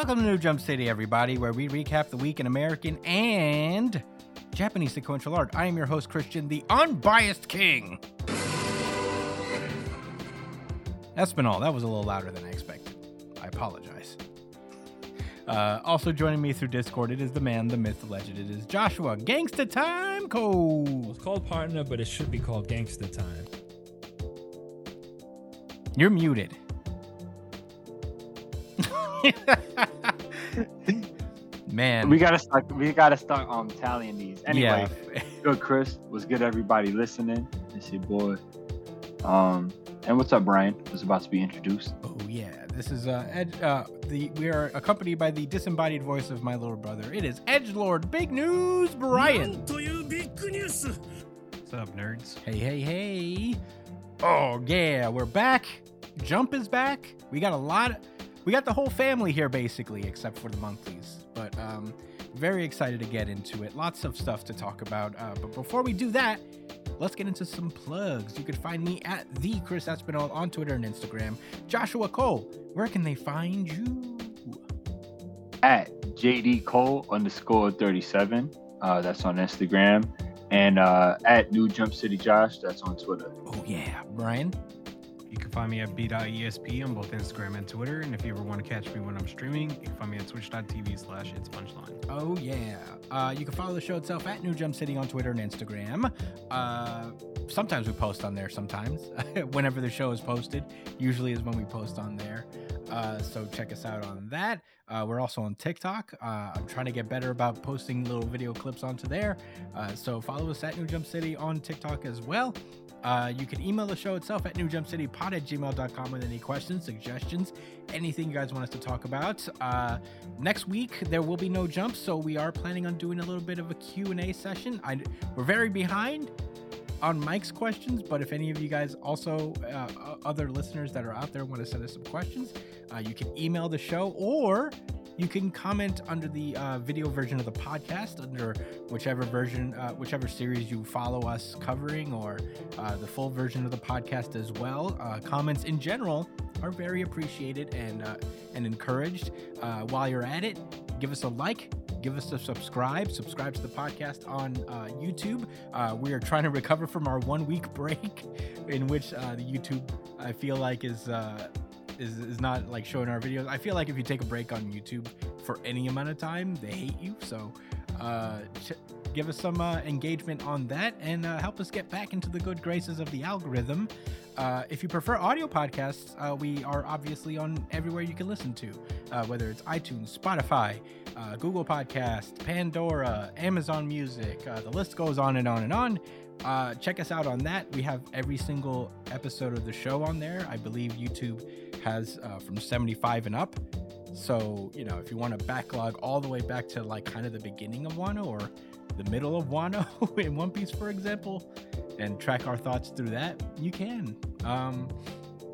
welcome to New Jump City, everybody, where we recap the week in American and Japanese sequential art. I am your host, Christian, the unbiased king. Espinal, that was a little louder than I expected. I apologize. Uh, also joining me through Discord, it is the man, the myth, the legend. It is Joshua Gangsta Time Code. It's called partner, but it should be called gangsta time. You're muted. man. We gotta start. We gotta start um tallying these. Anyway, yeah. good Chris. What's good, everybody listening? It's your boy. Um, and what's up, Brian? Was about to be introduced? Oh yeah, this is uh, Ed, uh the we are accompanied by the disembodied voice of my little brother. It is Edge Lord. Big news, Brian. What's up, nerds? Hey, hey, hey. Oh yeah, we're back. Jump is back. We got a lot. Of, we got the whole family here basically, except for the monthlies. Um, very excited to get into it. Lots of stuff to talk about. Uh, but before we do that, let's get into some plugs. You can find me at the Chris Espinal on Twitter and Instagram. Joshua Cole, where can they find you? At JD Cole underscore thirty seven. Uh, that's on Instagram. And uh, at New Jump City Josh. That's on Twitter. Oh yeah, Brian. Can find me at b.esp on both Instagram and Twitter. And if you ever want to catch me when I'm streaming, you can find me at twitch.tv slash it's punchline. Oh yeah. Uh, you can follow the show itself at New Jump City on Twitter and Instagram. Uh, sometimes we post on there. Sometimes, whenever the show is posted, usually is when we post on there. Uh, so check us out on that. Uh, we're also on TikTok. Uh, I'm trying to get better about posting little video clips onto there. Uh, so follow us at New Jump City on TikTok as well. Uh, you can email the show itself at newjumpcitypod at gmail.com with any questions, suggestions, anything you guys want us to talk about. Uh, next week, there will be no jumps, so we are planning on doing a little bit of a Q&A session. I, we're very behind on Mike's questions, but if any of you guys also, uh, other listeners that are out there want to send us some questions, uh, you can email the show or you can comment under the uh, video version of the podcast under whichever version, uh, whichever series you follow us covering, or uh, the full version of the podcast as well. Uh, comments in general are very appreciated and and encouraged. While you're at it, give us a like. Give us a subscribe. Subscribe to the podcast on uh, YouTube. Uh, we are trying to recover from our one week break, in which uh, the YouTube I feel like is uh, is is not like showing our videos. I feel like if you take a break on YouTube for any amount of time, they hate you. So uh, ch- give us some uh, engagement on that and uh, help us get back into the good graces of the algorithm. Uh, if you prefer audio podcasts, uh, we are obviously on everywhere you can listen to, uh, whether it's iTunes, Spotify, uh, Google Podcast, Pandora, Amazon Music. The list goes on and on and on. Uh, check us out on that. We have every single episode of the show on there. I believe YouTube has uh, from 75 and up. So, you know, if you want to backlog all the way back to like kind of the beginning of Wano or the middle of Wano in One Piece, for example, and track our thoughts through that, you can. Um,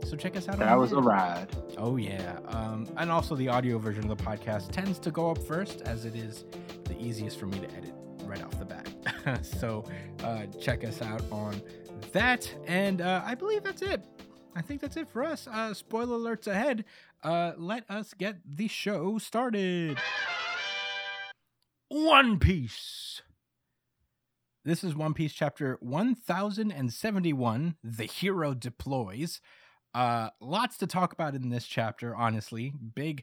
so check us out. That was a ride. Oh yeah, um, and also the audio version of the podcast tends to go up first, as it is the easiest for me to edit right off the bat. so uh, check us out on that, and uh, I believe that's it. I think that's it for us. Uh, spoiler alerts ahead. Uh, let us get the show started. One Piece. This is One Piece chapter 1071 The Hero Deploys. Uh, lots to talk about in this chapter, honestly. Big,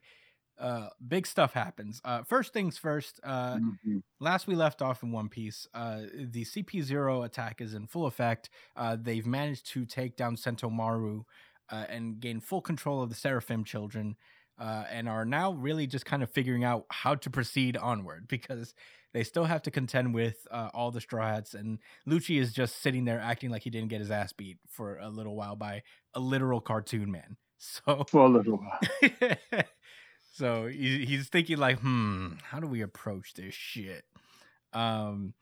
uh, big stuff happens. Uh, first things first. Uh, Mhm. last we left off in One Piece, uh, the CP0 attack is in full effect. Uh, they've managed to take down Sentomaru uh, and gain full control of the Seraphim children, uh, and are now really just kind of figuring out how to proceed onward because they still have to contend with uh, all the Straw Hats, and Lucci is just sitting there acting like he didn't get his ass beat for a little while by a literal cartoon man. So For a little while. so he, he's thinking like, hmm, how do we approach this shit? Um,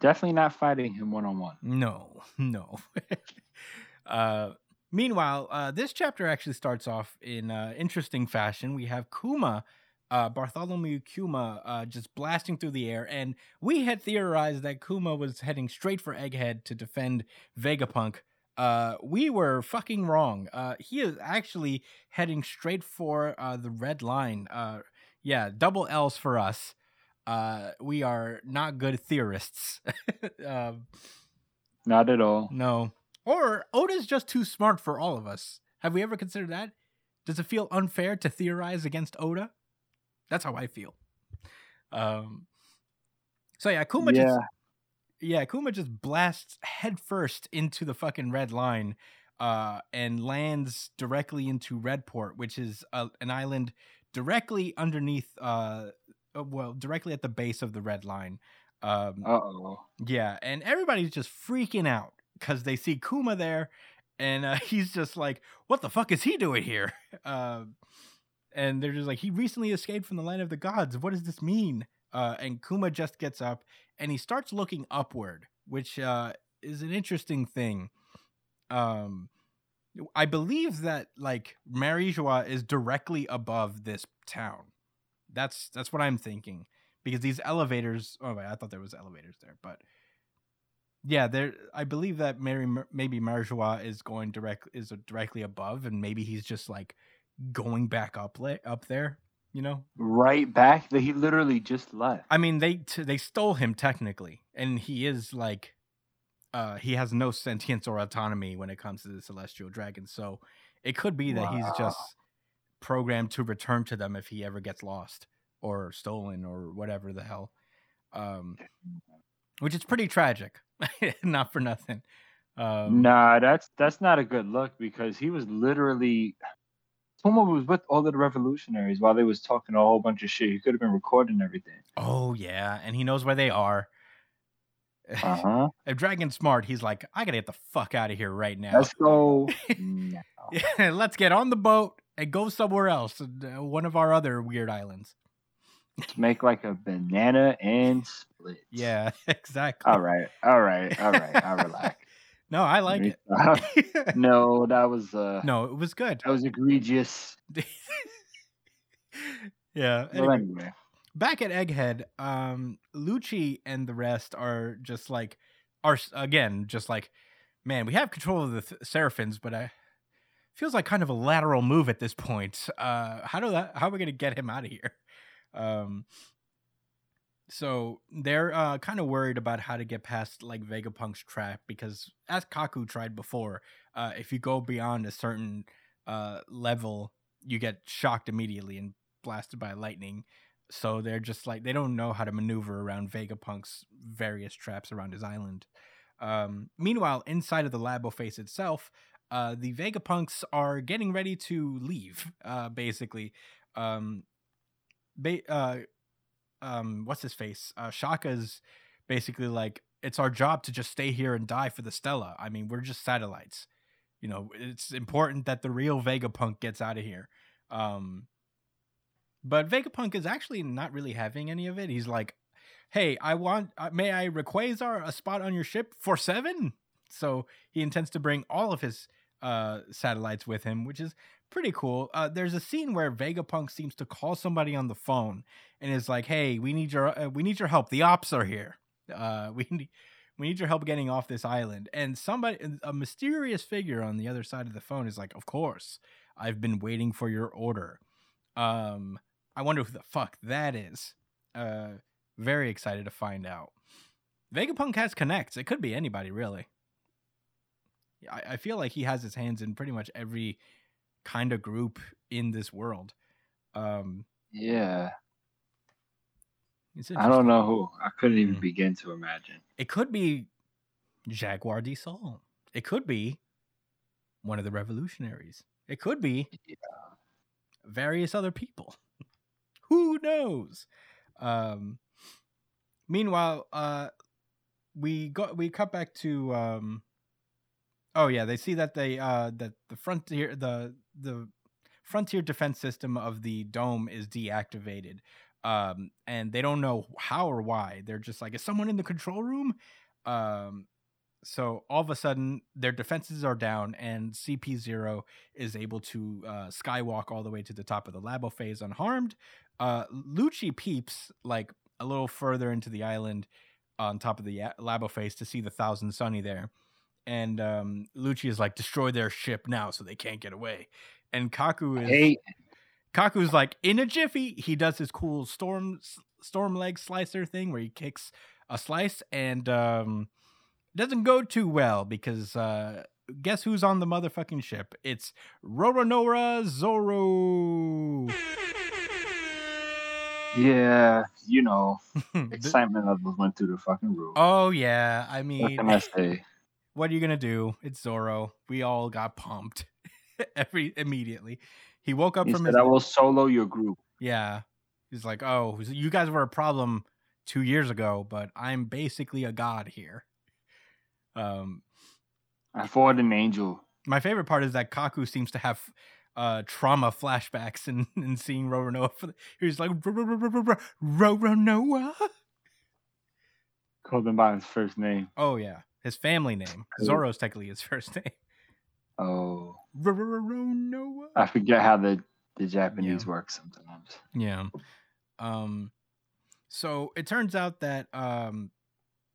Definitely not fighting him one on one. no, no. uh, Meanwhile, uh, this chapter actually starts off in uh, interesting fashion. We have Kuma, uh, Bartholomew Kuma, uh, just blasting through the air, and we had theorized that Kuma was heading straight for Egghead to defend Vegapunk. Uh, we were fucking wrong. Uh, he is actually heading straight for uh, the red line. Uh, yeah, double L's for us. Uh, we are not good theorists. um, Not at all. no. Or Oda's just too smart for all of us. Have we ever considered that? Does it feel unfair to theorize against Oda? That's how I feel. Um so yeah, Kuma yeah. just yeah, Kuma just blasts headfirst into the fucking red line uh and lands directly into Redport, which is a, an island directly underneath uh uh, well, directly at the base of the red line. Um Uh oh. yeah, and everybody's just freaking out because they see Kuma there, and uh, he's just like, "What the fuck is he doing here?" Um, and they're just like, "He recently escaped from the land of the gods. What does this mean?" Uh, and Kuma just gets up and he starts looking upward, which uh, is an interesting thing. Um, I believe that like Marijua is directly above this town. That's that's what I'm thinking because these elevators. Oh wait, I thought there was elevators there, but yeah, there. I believe that Mary, maybe Marjois is going direct is directly above, and maybe he's just like going back up la- up there. You know, Right back that he literally just left. I mean they t- they stole him technically, and he is like, uh, he has no sentience or autonomy when it comes to the celestial dragon. So it could be that he's just programmed to return to them if he ever gets lost or stolen or whatever the hell. Um, which is pretty tragic, not for nothing. Um, Nah, that's that's not a good look because he was literally Kuma was with all of the revolutionaries while they was talking a whole bunch of shit. He could have been recording everything. Oh yeah, and he knows where they are. Uh huh. if Dragon's smart, he's like, I gotta get the fuck out of here right now. Let's go. Yeah, let's get on the boat and go somewhere else, uh, one of our other weird islands. Let's make like a banana and split. Yeah, exactly. All right. All right. All right. I'll relax. No, I like it. No, that was uh no, it was good. that was egregious. yeah. Well, anyway, anyway. back at Egghead, um, Lucci and the rest are just like, are again just like, man, we have control of the th- Seraphins, but I feels like kind of a lateral move at this point. Uh, how do that? How are we gonna get him out of here? Um, so they're uh, kind of worried about how to get past like Vegapunk's trap because, as Kaku tried before, uh, if you go beyond a certain uh, level, you get shocked immediately and blasted by lightning. So they're just like they don't know how to maneuver around Vegapunk's various traps around his island. Um, meanwhile, inside of the Labophase itself, uh, the Vegapunks are getting ready to leave. Uh, basically, um, ba- uh, um, what's his face? Uh, Shaka's basically like it's our job to just stay here and die for the Stella. I mean, we're just satellites. You know, it's important that the real Vegapunk gets out of here. Um, but Vegapunk is actually not really having any of it. He's like, "Hey, I want. Uh, may I Rayquaza a spot on your ship for seven? So he intends to bring all of his uh, satellites with him, which is pretty cool. Uh, there's a scene where Vegapunk seems to call somebody on the phone and is like, "Hey, we need your uh, we need your help. The ops are here. Uh, we need we need your help getting off this island." And somebody, a mysterious figure on the other side of the phone, is like, "Of course, I've been waiting for your order." Um, I wonder who the fuck that is. Uh, very excited to find out. Vegapunk has connects. It could be anybody, really. I, I feel like he has his hands in pretty much every kind of group in this world. Um, Yeah. I don't know who. I couldn't even Mm. begin to imagine. It could be Jaguar D. Saul. It could be one of the revolutionaries. It could be various other people. Who knows? Um, meanwhile, uh, we got we cut back to um, oh yeah, they see that they uh that the frontier the the frontier defense system of the dome is deactivated. Um, and they don't know how or why. They're just like, is someone in the control room? Um, so all of a sudden their defenses are down and CP0 is able to uh, skywalk all the way to the top of the Labophase unharmed. Uh, Lucci peeps like a little further into the island on top of the uh, Labophase to see the Thousand Sunny there. And um, Lucci is like, destroy their ship now so they can't get away. And Kaku is Hey, Kaku's like in a jiffy. He does his cool storm storm leg slicer thing where he kicks a slice and um doesn't go too well because uh guess who's on the motherfucking ship? It's Roronoa Zoro. yeah, you know, excitement levels went through the fucking roof. oh yeah, I mean, what can I say? What are you gonna do? It's Zoro. We all got pumped every immediately. He woke up He from said, his "I will solo your group." Yeah. He's like, oh, you guys were a problem two years ago, but I'm basically a god here. Um, I fought an angel. my favorite part is that Kaku seems to have uh trauma flashbacks and and seeing Roronoa. For the, he's like Roronoa. Called him by his first name. Oh yeah, his family name. Zoro's technically his first name. Oh, Roronoa. I forget how the the Japanese works sometimes. Yeah. Um so it turns out that um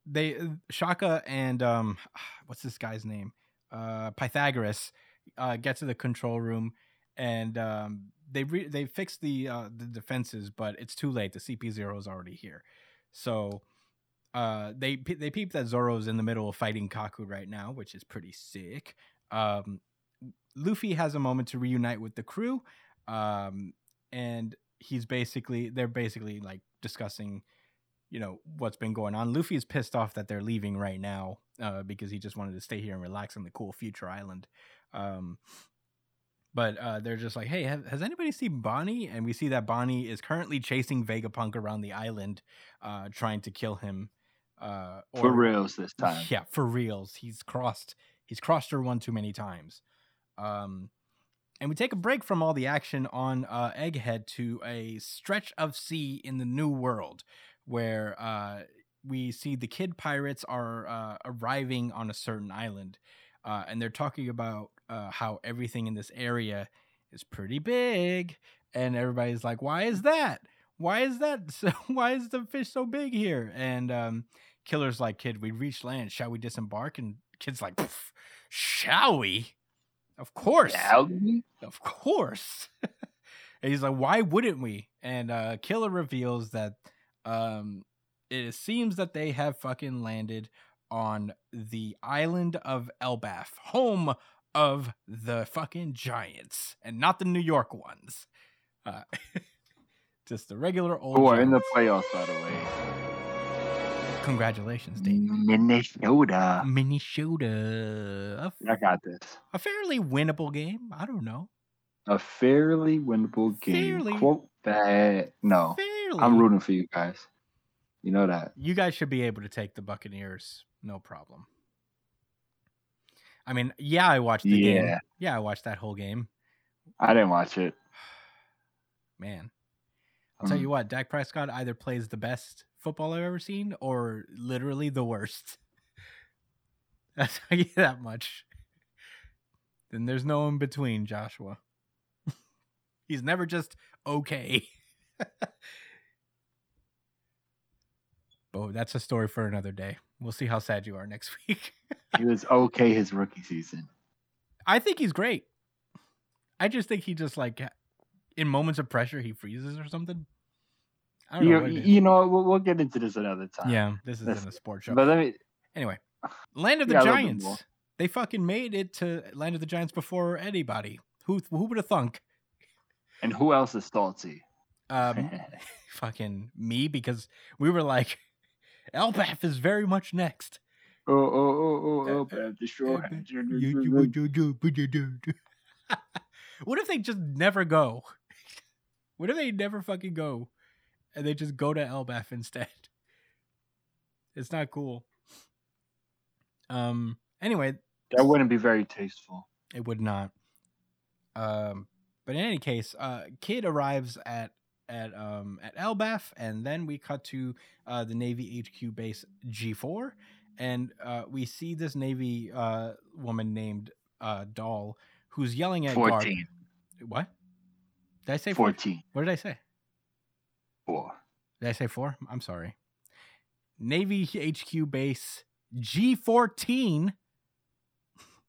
they Shaka and um what's this guy's name? Uh Pythagoras uh get to the control room and um they re- they fix the uh the defenses but it's too late the CP0 is already here. So uh they they peep that Zoro's in the middle of fighting Kaku right now, which is pretty sick. Um Luffy has a moment to reunite with the crew um and he's basically they're basically like discussing you know what's been going on. Luffy is pissed off that they're leaving right now uh because he just wanted to stay here and relax on the cool future island. Um but uh they're just like hey have, has anybody seen bonnie? And we see that bonnie is currently chasing vegapunk around the island uh trying to kill him uh For or- reals this time. yeah, for reals. He's crossed he's crossed her one too many times. Um and we take a break from all the action on uh, Egghead to a stretch of sea in the New World, where uh, we see the kid pirates are uh, arriving on a certain island, uh, and they're talking about uh, how everything in this area is pretty big, and everybody's like, "Why is that? Why is that? So, why is the fish so big here?" And um, Killer's like, "Kid, we reached land. Shall we disembark?" And Kid's like, "Shall we?" Of course. Yeah, Of course. and he's like, why wouldn't we? And uh Killer reveals that um it seems that they have fucking landed on the island of Elbaf, home of the fucking giants, and not the New York ones. Uh just the regular old who are in the playoffs, by the way. Congratulations, Dave. Minnesota. Minnesota. A, I got this. a fairly winnable game. I don't know. A fairly winnable game. Fairly. Quote that. No, Fairly. I'm rooting for you guys. You know that. you guys should be able to take the Buccaneers, no problem. I mean, yeah, I watched the game. Yeah. Yeah, I watched that whole game. I didn't watch it. Man, I'll tell Mm. you what, Dak Prescott either plays the best football I've ever seen or literally the worst. That's you that much. Then there's no in between, Joshua. He's never just okay. but oh, that's a story for another day. We'll see how sad you are next week. He was okay his rookie season. I think he's great. I just think he just like in moments of pressure he freezes or something. I don't know. You, you know, we'll, we'll get into this another time. yeah, this isn't a sports show. But let me. anyway, Land of the Yeah, a little bit more. Giants. They fucking made it to Land of the Giants before anybody. Who who would have thunk? And who else is salty? Um, fucking me because we were like, Elbaf is very much next. oh, oh, oh, oh, oh, Uh, the straw uh, what if they just never go? What if they never fucking go and they just go to Elbaf instead? It's not cool. Um anyway, That wouldn't be very tasteful. it would not. Um but in any case, uh Kid arrives at at um at Elbaf and then we cut to uh the Navy HQ base G4 and uh, we see this Navy uh, woman named uh, Doll who's yelling at Garp. 14. What? Did I say 14? 14. What did I say? Did I say four? I'm sorry. Navy HQ base G14.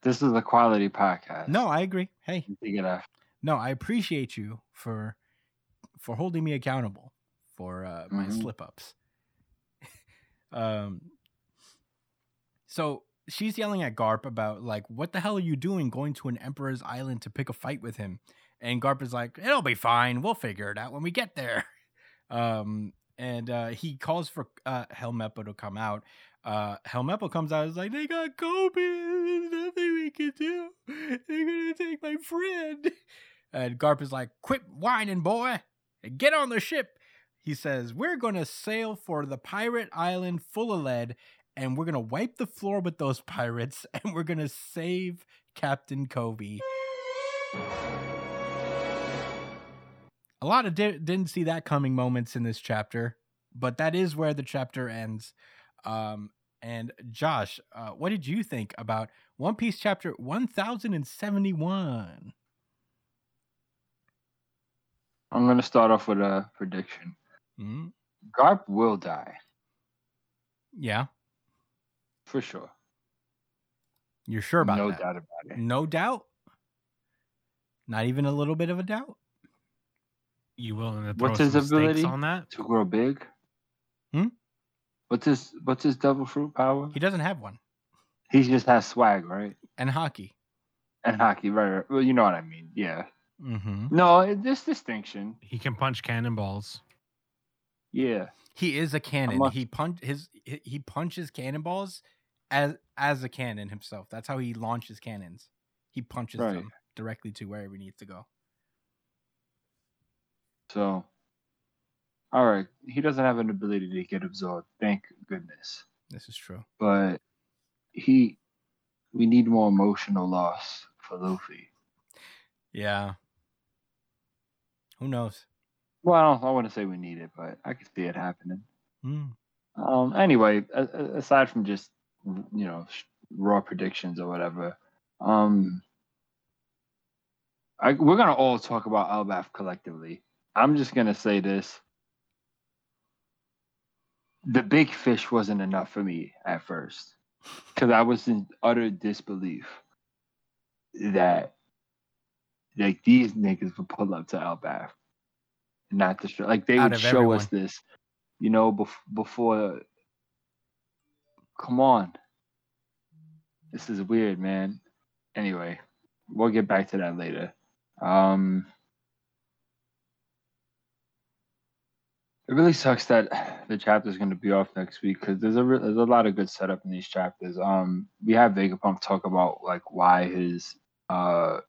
This is a quality podcast. No, I agree. Hey, You take it off. no, I appreciate you for for holding me accountable for uh, my Mhm. slip ups. um, so she's yelling at Garp about like, what the hell are you doing going to an emperor's island to pick a fight with him? And Garp is like, it'll be fine. We'll figure it out when we get there. Um, and uh, he calls for uh, Helmeppo to come out. Uh, Helmeppo comes out. is like, they got Kobe. There's nothing we can do. They're gonna take my friend. And Garp is like, quit whining, boy. Get on the ship. He says, we're gonna sail for the pirate island full of lead, and we're gonna wipe the floor with those pirates, and we're gonna save Captain Kobe. A lot of di- didn't see that coming moments in this chapter, but that is where the chapter ends. Um, and Josh, uh, what did you think about One Piece chapter 1071? I'm going to start off with a prediction. Hmm? Garp will die, Yeah, for sure. you're sure about no that? No doubt about it. No doubt. Not even a little bit of a doubt. You willing to throw What's his ability? on that? To grow big? Hmm? What's his What's his devil fruit power? He doesn't have one. He just has swag, right? And hockey. And hockey, right? right. Well, you know what I mean. Yeah. Mm-hmm. No, this distinction. He can punch cannonballs. Yeah. He is a cannon. must- He punch his he he punches cannonballs as as a cannon himself. That's how he launches cannons. He punches Right. them directly to wherever he needs to go. So, all right. He doesn't have an ability to get absorbed. Thank goodness. This is true. But he, we need more emotional loss for Luffy. Yeah. Who knows? Well, I, don't, I wouldn't say we need it, but I could see it happening. Hmm. Um. Anyway, aside from just you know raw predictions or whatever, um, I, we're gonna all talk about Elbaf collectively. I'm just gonna say this: the big fish wasn't enough for me at first, because I was in utter disbelief that like these niggas would pull up to and not destroy. Like they Out would show us this, you know, bef- before. Come on, this is weird, man. Anyway, we'll get back to that later. Um, it really sucks that the chapter is going to be off next week because there's a re- there's a lot of good setup in these chapters. Um, we have Vegapunk talk about like why his uh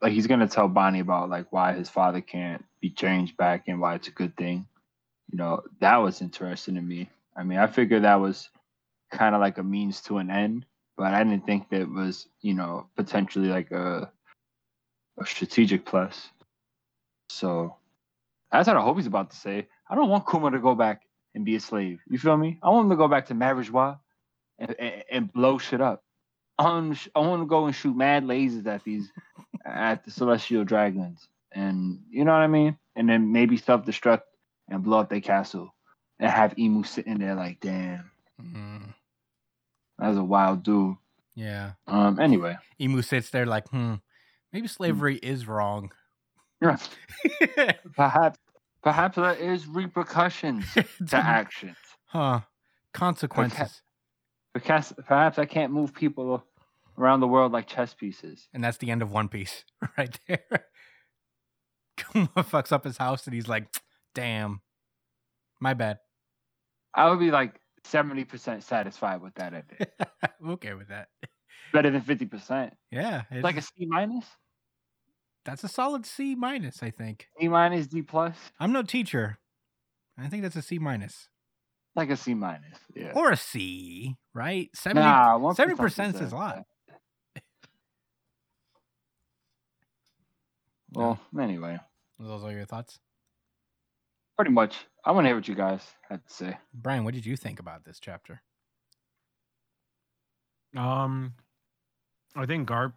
like he's gonna tell Bonnie about like why his father can't be changed back and why it's a good thing. You know, that was interesting to me. I mean, I figured that was kind of like a means to an end, but I didn't think that was, you know, potentially like a a strategic plus. So that's what I hope he's about to say. I don't want Kuma to go back and be a slave. You feel me? I want him to go back to Marijois and, and, and blow shit up. I want, I want to go and shoot mad lasers at these at the celestial dragons, and you know what I mean. And then maybe self destruct and blow up their castle, and have Emu sitting there like, damn, Mm. that was a wild dude. Yeah. Um. Anyway, Emu sits there like, hmm, maybe slavery is wrong. Yeah. Perhaps perhaps there is repercussions to actions. Huh. Consequences. Because perhaps I can't move people around the world like chess pieces. And that's the end of One Piece right there. Kuma fucks up his house and he's like, damn. My bad. I would be like seventy percent satisfied with that ending. I'm okay with that. Better than fifty percent. Yeah. It's, Like a C minus, that's a solid C minus, I think. E minus, D plus, I'm no teacher. I think that's a C minus. like a C minus. Yeah. Or a C, right? 70, Nah, 1% 70% is is a lot. Well, anyway, Those are your thoughts? pretty much. I want to hear what you guys had to say. Brian, what did you think about this chapter? Um, I think Garp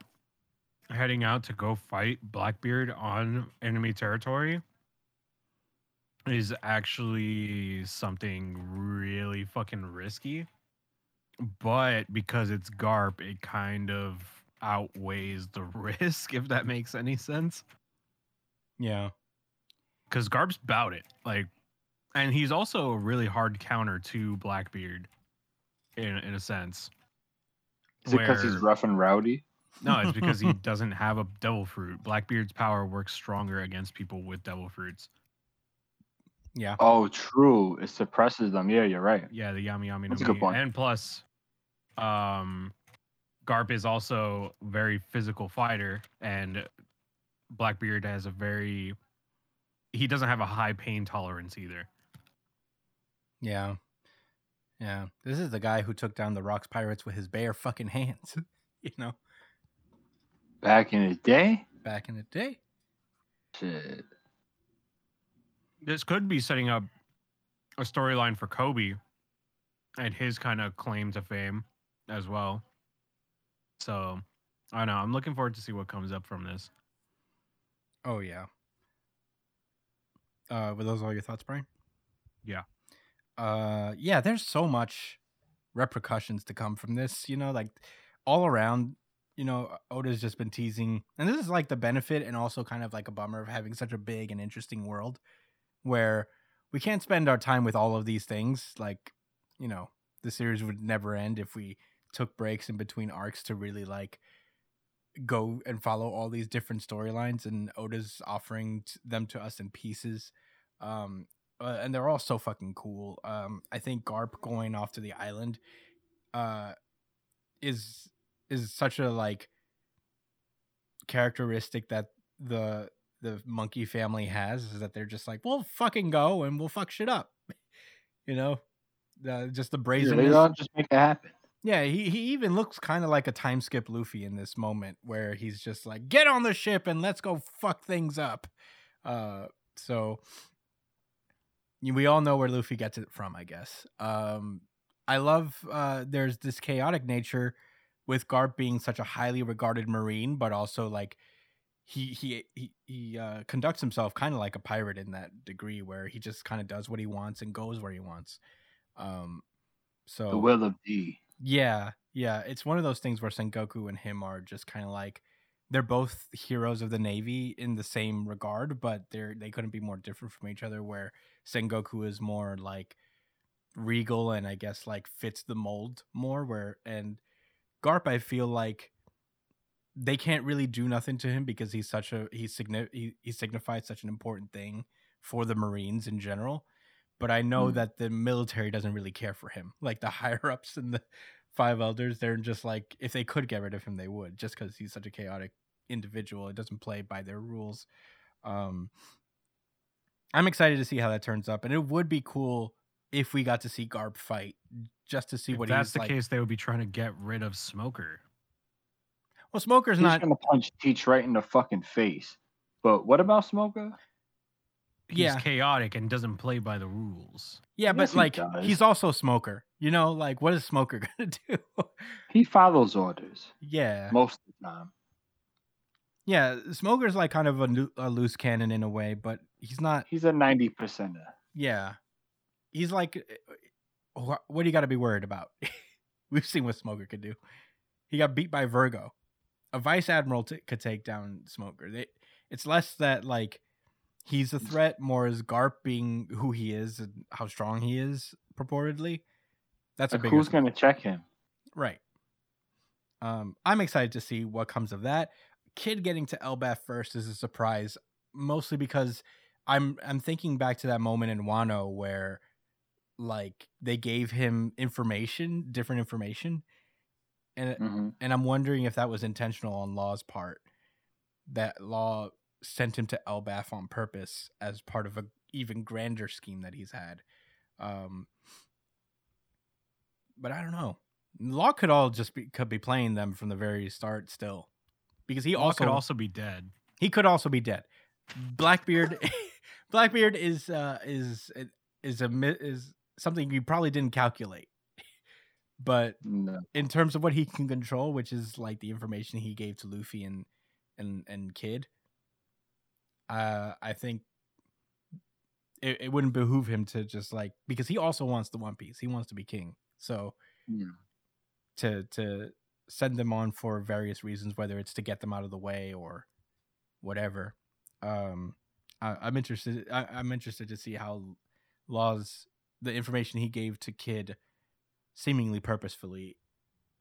heading out to go fight Blackbeard on enemy territory is actually something really fucking risky. But because it's Garp, it kind of outweighs the risk, if that makes any sense. Yeah. Because Garp's bout it. Like, and he's also a really hard counter to Blackbeard in, in a sense. Is it because he's rough and rowdy? No, it's because he doesn't have a devil fruit. Blackbeard's power works stronger against people with devil fruits. Yeah. Oh, true. It suppresses them. Yeah, you're right. Yeah, the Yami Yami. That's a good point. And plus, um, Garp is also a very physical fighter, and Blackbeard has a very. He doesn't have a high pain tolerance either. Yeah. Yeah. This is the guy who took down the Rocks Pirates with his bare fucking hands. you know, Back in the day, back in the day. shit. This could be setting up a storyline for Kobe and his kind of claim to fame as well. So I don't know. I'm looking forward to see what comes up from this. Oh yeah. Uh, were those all your thoughts, Brian? Yeah. Uh, yeah. There's so much repercussions to come from this. You know, like all around. You know, Oda's just been teasing, and this is like the benefit, and also kind of like a bummer of having such a big and interesting world, where we can't spend our time with all of these things. Like, you know, the series would never end if we took breaks in between arcs to really like go and follow all these different storylines and Oda's offering them to us in pieces. Um uh, and they're all so fucking cool. Um I think Garp going off to the island uh is is such a like characteristic that the the monkey family has is that they're just like, "We'll fucking go and we'll fuck shit up." You know? The, just the Yeah, brazenness. all just make it happen. Yeah, he, he even looks kind of like a time skip Luffy in this moment where he's just like, get on the ship and let's go fuck things up. Uh, so we all know where Luffy gets it from, I guess. Um, I love uh, there's this chaotic nature with Garp being such a highly regarded marine, but also like he he he, he uh, conducts himself kind of like a pirate in that degree where he just kind of does what he wants and goes where he wants. Um, so The will of D. yeah, yeah. It's one of those things where Sengoku and him are just kind of like they're both heroes of the Navy in the same regard, but they're they couldn't be more different from each other. Where Sengoku is more like regal and I guess like fits the mold more. Where and Garp, I feel like they can't really do nothing to him because he's such a he's signi- he, he signifies such an important thing for the Marines in general. But I know Mm. that the military doesn't really care for him. Like the higher ups and the five elders, they're just like if they could get rid of him, they would, just because he's such a chaotic individual. It doesn't play by their rules. Um, I'm excited to see how that turns up, and it would be cool if we got to see Garp fight, just to see If what that's he's the like. case, they would be trying to get rid of Smoker. Well, Smoker's He's not. gonna punch Teach right in the fucking face. But what about Smoker? He's Yeah. chaotic and doesn't play by the rules. Yeah, Yes, but he like does. he's also Smoker. You know, like what is Smoker gonna do? He follows orders yeah, most of the time. yeah. Smoker's like kind of a, loo- a loose cannon in a way, but he's not. He's a ninety percenter. Yeah, he's like, uh, what do you got to be worried about? We've seen what Smoker could do. He got beat by Vergo. A vice admiral t- could take down Smoker. They, it's less that like he's a threat, more as Garp being who he is and how strong he is purportedly. That's a Like, bigger who's gonna check him? Right. Um, I'm excited to see what comes of that. Kid getting to Elbaf first is a surprise, mostly because I'm I'm thinking back to that moment in Wano where like they gave him information, different information, and it- hmm and I'm wondering if that was intentional on Law's part. That Law sent him to Elbaf on purpose as part of a even grander scheme that he's had. Um, but I don't know. Law could all just be could be playing them from the very start still, because he He also could also be dead. he could also be dead. Blackbeard, Blackbeard is uh, is is a is something you probably didn't calculate. but No. in terms of what he can control, which is like the information he gave to Luffy and and and Kid, uh, I think it, it wouldn't behoove him to just like because he also wants the One Piece. He wants to be king. So Yeah. to to send them on for various reasons, whether it's to get them out of the way or whatever. Um, I, I'm interested. I, I'm interested to see how Laws the information he gave to Kid, seemingly purposefully,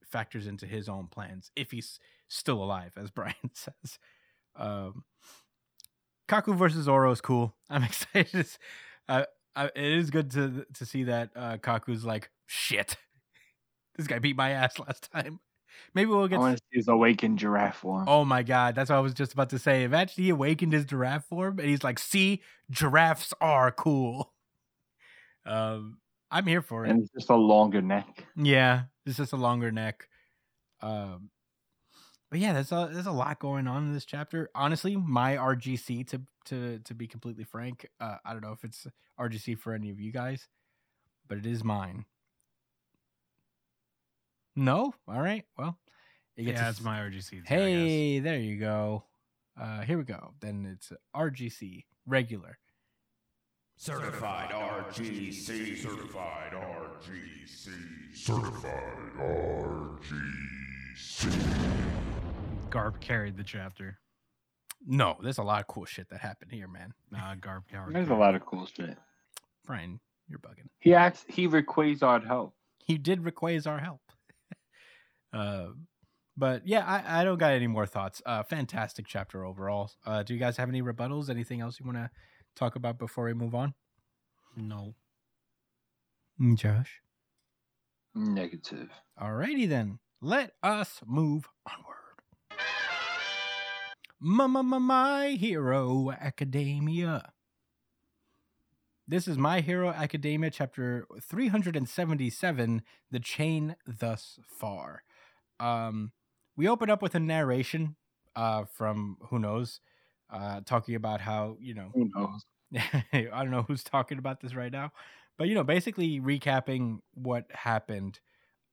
factors into his own plans if he's still alive, as Brian says. Um, Kaku versus Zoro is cool. I'm excited. Uh, I, it is good to to see that uh, Kaku's like shit. This guy beat my ass last time. Maybe we'll I get. want to see his awakened giraffe form. Oh my god, that's what I was just about to say. Imagine he awakened his giraffe form and he's like, "See, giraffes are cool." Um, I'm here for it. and it's just a longer neck. Yeah, it's just a longer neck. Um, but yeah, there's a there's a lot going on in this chapter. Honestly, my RGC to to to be completely frank, uh, I don't know if it's RGC for any of you guys, but it is mine. No, all right. Well, it gets Yeah, to it's my RGC. too, Hey, there you go. Uh, here we go. Then it's RGC regular. Certified RGC. Certified RGC. Certified RGC. Garp carried the chapter. No, there's a lot of cool shit that happened here, man. Nah, Garp carried. There's a lot of cool shit. Brian, you're bugging. He asked. He Rayquaza help. he did requires our help. uh, but yeah, I, I don't got any more thoughts. Uh, fantastic chapter overall. Uh, do you guys have any rebuttals? Anything else you want to talk about before we move on? No. Josh. Negative. Alrighty then. Let us move onward. Mama, my, my hero academia. This is My Hero Academia, chapter 377, The Chain Thus Far. Um, we open up with a narration uh, from who knows, uh, talking about how, you know, Who knows? I don't know who's talking about this right now, but you know, basically recapping what happened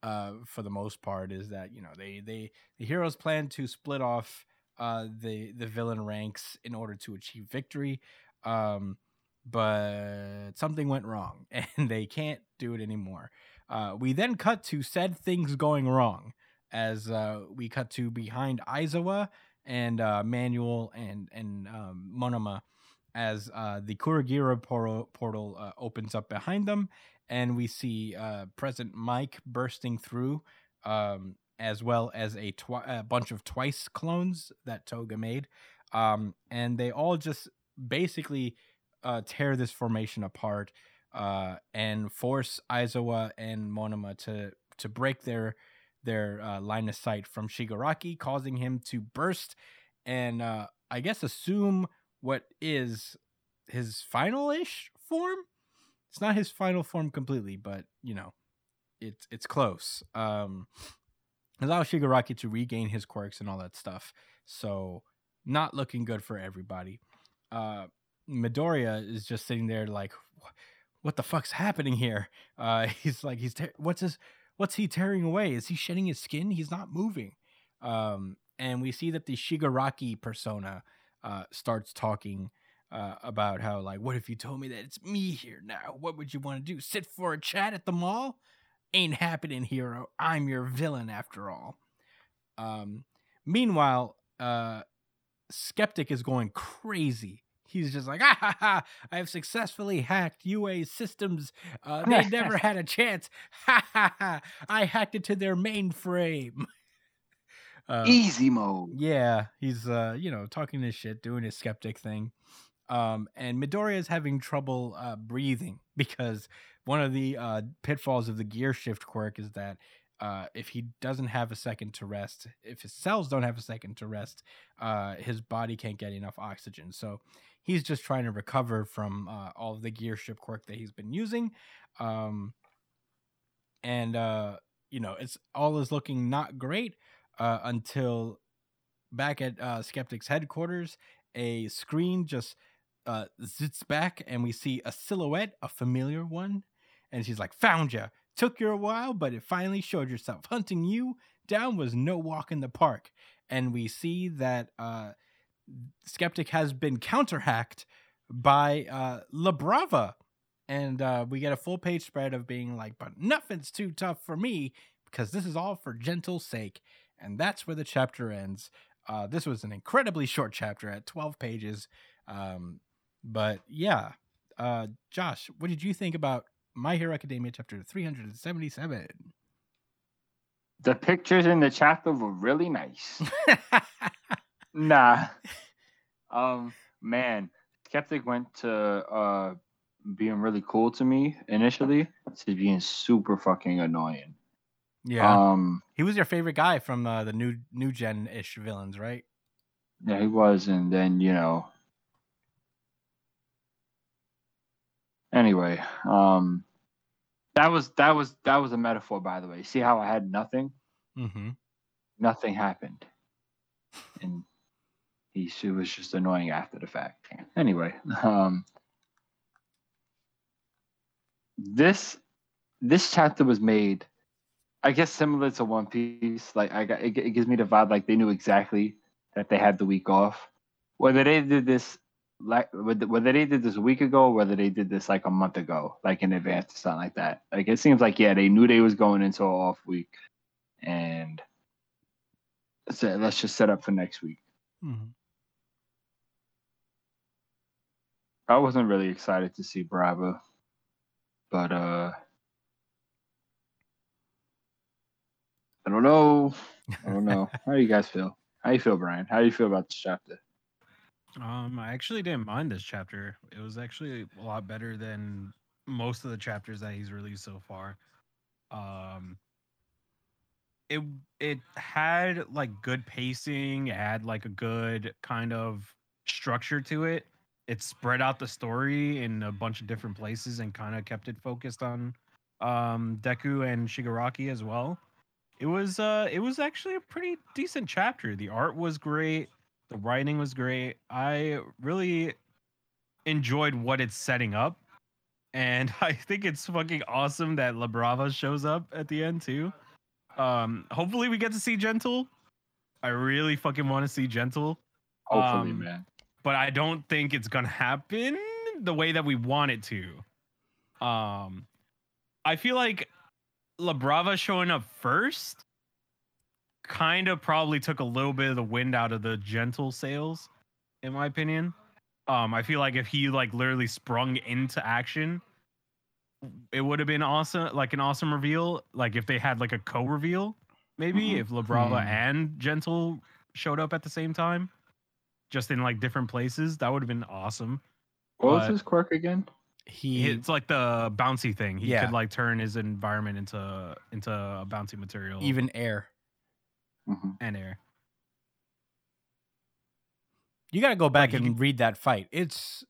uh for the most part is that, you know, they they the heroes plan to split off uh the the villain ranks in order to achieve victory. Um but something went wrong and they can't do it anymore. Uh we then cut to said things going wrong as uh we cut to behind Aizawa and uh Manuel and and um Monoma as uh, the Kurogiri portal, portal uh, opens up behind them, and we see uh, Present Mic bursting through, um, as well as a, twi- a bunch of twice clones that Toga made, um, and they all just basically uh, tear this formation apart uh, and force Aizawa and Monoma to to break their their uh, line of sight from Shigaraki, causing him to burst and uh, I guess assume what is his final-ish form. It's not his final form completely, but you know, it's it's close. Um, allow Shigaraki to regain his quirks and all that stuff. So not looking good for everybody. Uh, Midoriya is just sitting there like, what the fuck's happening here? Uh, he's like, he's te- what's his, what's he tearing away? Is he shedding his skin? He's not moving. Um, and we see that the Shigaraki persona uh, starts talking uh, about how like, what if you told me that it's me here now? What would you want to do? Sit for a chat at the mall? Ain't happening, hero. I'm your villain after all. Um, meanwhile, uh, Skeptic is going crazy. He's just like, ah, ha, ha, I have successfully hacked UA's systems. Uh, they never had a chance. Ha ha ha! I hacked it to their mainframe. Uh, Easy mode. yeah, he's uh, you know, talking his shit, doing his skeptic thing. Um, and Midoriya is having trouble uh, breathing because one of the uh, pitfalls of the gear shift quirk is that uh, if he doesn't have a second to rest, if his cells don't have a second to rest, uh, his body can't get enough oxygen. So he's just trying to recover from uh, all of the gear shift quirk that he's been using. Um, and uh, you know, it's all is looking not great uh, until back at uh, Skeptic's headquarters, a screen just zits back, and we see a silhouette, a familiar one, and she's like, "Found you! Took you a while, but it finally showed yourself. Hunting you down was no walk in the park. And we see that uh, Skeptic has been counterhacked by uh, La Brava. And uh, we get a full page spread of being like, but nothing's too tough for me because this is all for gentle sake. And that's where the chapter ends. Uh, this was an incredibly short chapter at 12 pages. Um, but yeah, uh, Josh, what did you think about My Hero Academia chapter 377? The pictures in the chapter were really nice. nah. Um, man, Skeptic went to uh being really cool to me initially to being super fucking annoying. yeah. Um, he was your favorite guy from uh, the new new gen ish villains, right? yeah, he was, and then you know. Anyway, um, that was that was that was a metaphor, by the way. See how I had nothing, Mm-hmm. nothing happened, and he she was just annoying after the fact. Anyway, um, this this chapter was made, I guess, similar to One Piece. Like I got it, it gives me the vibe like they knew exactly that they had the week off. Whether they did this like whether they did this a week ago, or whether they did this like a month ago, like in advance or something like that. Like it seems like yeah, they knew they was going into an off week, and so let's just set up for next week. Mm-hmm. I wasn't really excited to see Bravo, but uh, I don't know. I don't know. How do you guys feel? How you feel, Brian? How do you feel about this chapter? Um, I actually didn't mind this chapter. It was actually a lot better than most of the chapters that he's released so far. Um, it it had like good pacing. It had like a good kind of structure to it. It spread out the story in a bunch of different places and kind of kept it focused on um Deku and Shigaraki as well. It was uh it was actually a pretty decent chapter. The art was great. The writing was great. I really enjoyed what it's setting up. And I think it's fucking awesome that La Brava shows up at the end too. Um, hopefully we get to see Gentle. I really fucking want to see Gentle. Hopefully, Um, man. but I don't think it's gonna happen the way that we want it to. Um, I feel like La Brava showing up first kind of probably took a little bit of the wind out of the gentle sails, in my opinion. Um, I feel like if he like literally sprung into action, it would have been awesome, like an awesome reveal. Like if they had like a co-reveal, maybe Mhm. if La Brava Hmm. and Gentle showed up at the same time just in like different places. That would have been awesome. What was his quirk again? He It's like the bouncy thing. He Yeah. could like turn his environment into into a bouncy material, even air. Mhm. and air. You got to go back and read that fight. It's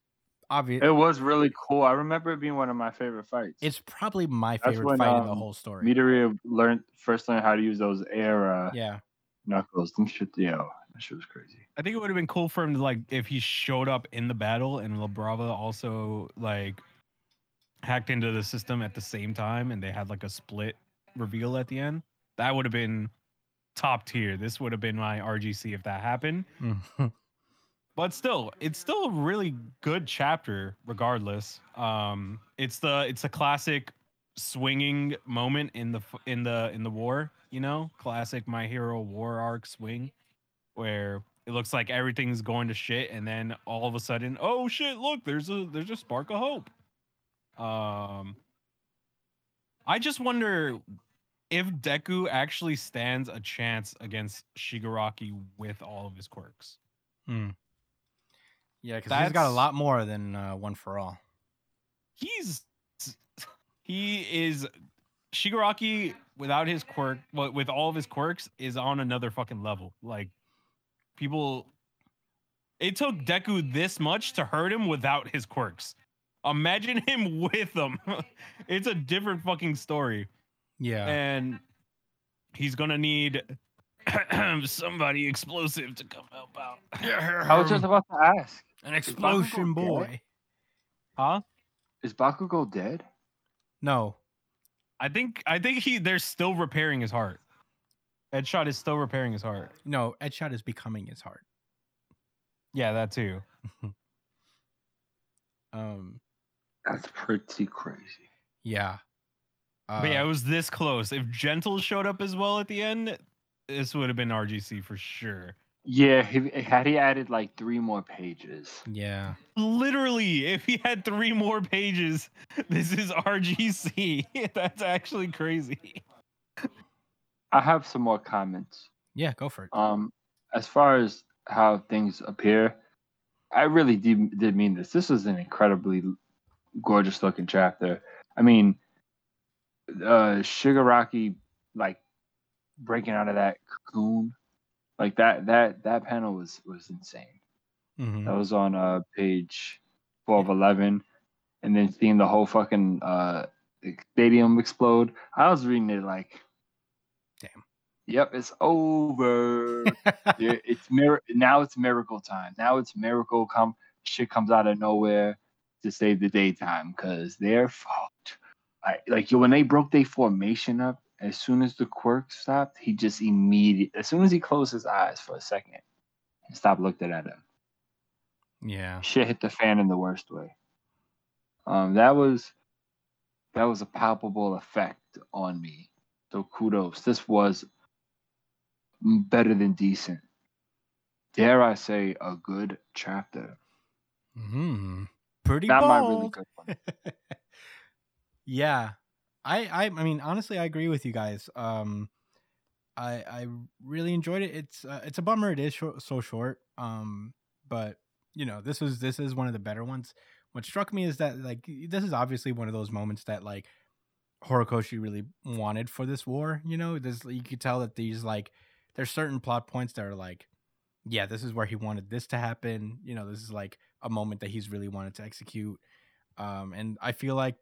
obvious. It was really cool. I remember it being one of my favorite fights. It's probably my That's favorite when, fight in the um, whole story. Midoriya learned first learned how to use those air uh, yeah. knuckles. Them shit, yo, that shit was crazy. I think it would have been cool for him to like if he showed up in the battle and La Brava also like hacked into the system at the same time and they had like a split reveal at the end. That would have been top tier. This would have been my RGC if that happened. But still it's still a really good chapter regardless um it's the it's a classic swinging moment in the in the in the war you know classic my hero war arc swing where it looks like everything's going to shit and then all of a sudden oh shit look there's a there's a spark of hope um i just wonder if deku actually stands a chance against shigaraki with all of his quirks Hmm. Yeah, because he's got a lot more than uh, one for all. he's he is Shigaraki without his quirk, well, with all of his quirks, is on another fucking level. Like people, it took Deku this much to hurt him without his quirks. Imagine him with them. it's a different fucking story, Yeah. and he's gonna need somebody explosive to come help out. I was just about to ask: An explosion dead? boy. huh? Is Bakugo dead? No. I think I think he they're still repairing his heart. Deadshot is still repairing his heart. No, Edgeshot is becoming his heart. Yeah, that too. Um, That's pretty crazy. yeah. Uh, but yeah, it was this close. If Gentle showed up as well at the end, this would have been RGC for sure. Yeah, he, had he added like three more pages. yeah. Literally, if he had three more pages, this is RGC. That's actually crazy. I have some more comments. Yeah, go for it. Um, as far as how things appear, I really did, did mean this. This was an incredibly gorgeous looking chapter. I mean, uh, Shigaraki like breaking out of that cocoon, like that that that panel was was insane. Mhm. That was on uh page of eleven, and then seeing the whole fucking uh stadium explode. I was reading it like, Damn. Yep, it's over. It's mir- now it's miracle time. Now it's miracle come shit comes out of nowhere to save the daytime because they're fucked. I, like when they broke their formation up, as soon as the quirk stopped, he just immediate as soon as he closed his eyes for a second and stopped looking at him, yeah. shit hit the fan in the worst way. Um, that was that was a palpable effect on me. So kudos. This was better than decent. Dare I say a good chapter? Hmm. Pretty Not my really bold. good one. Yeah. I, I I mean honestly I agree with you guys. Um I I really enjoyed it. It's uh, it's a bummer it is short, so short. Um but you know, this is this is one of the better ones. What struck me is that like this is obviously one of those moments that like Horikoshi really wanted for this war, you know? This you could tell that these like there's certain plot points that are like yeah, this is where he wanted this to happen. You know, this is like a moment that he's really wanted to execute. Um, and I feel like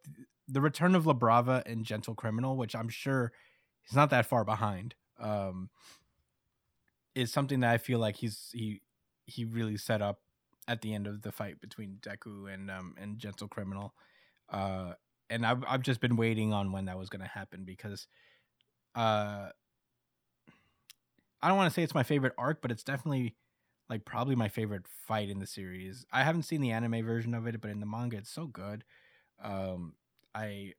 the return of La Brava and Gentle Criminal, which I'm sure he's not that far behind, um, is something that I feel like he's he he really set up at the end of the fight between Deku and um and Gentle Criminal. Uh, and I've I've just been waiting on when that was gonna happen because uh I don't want to say it's my favorite arc, but it's definitely like probably my favorite fight in the series. I haven't seen the anime version of it, but in the manga, it's so good. Um, I,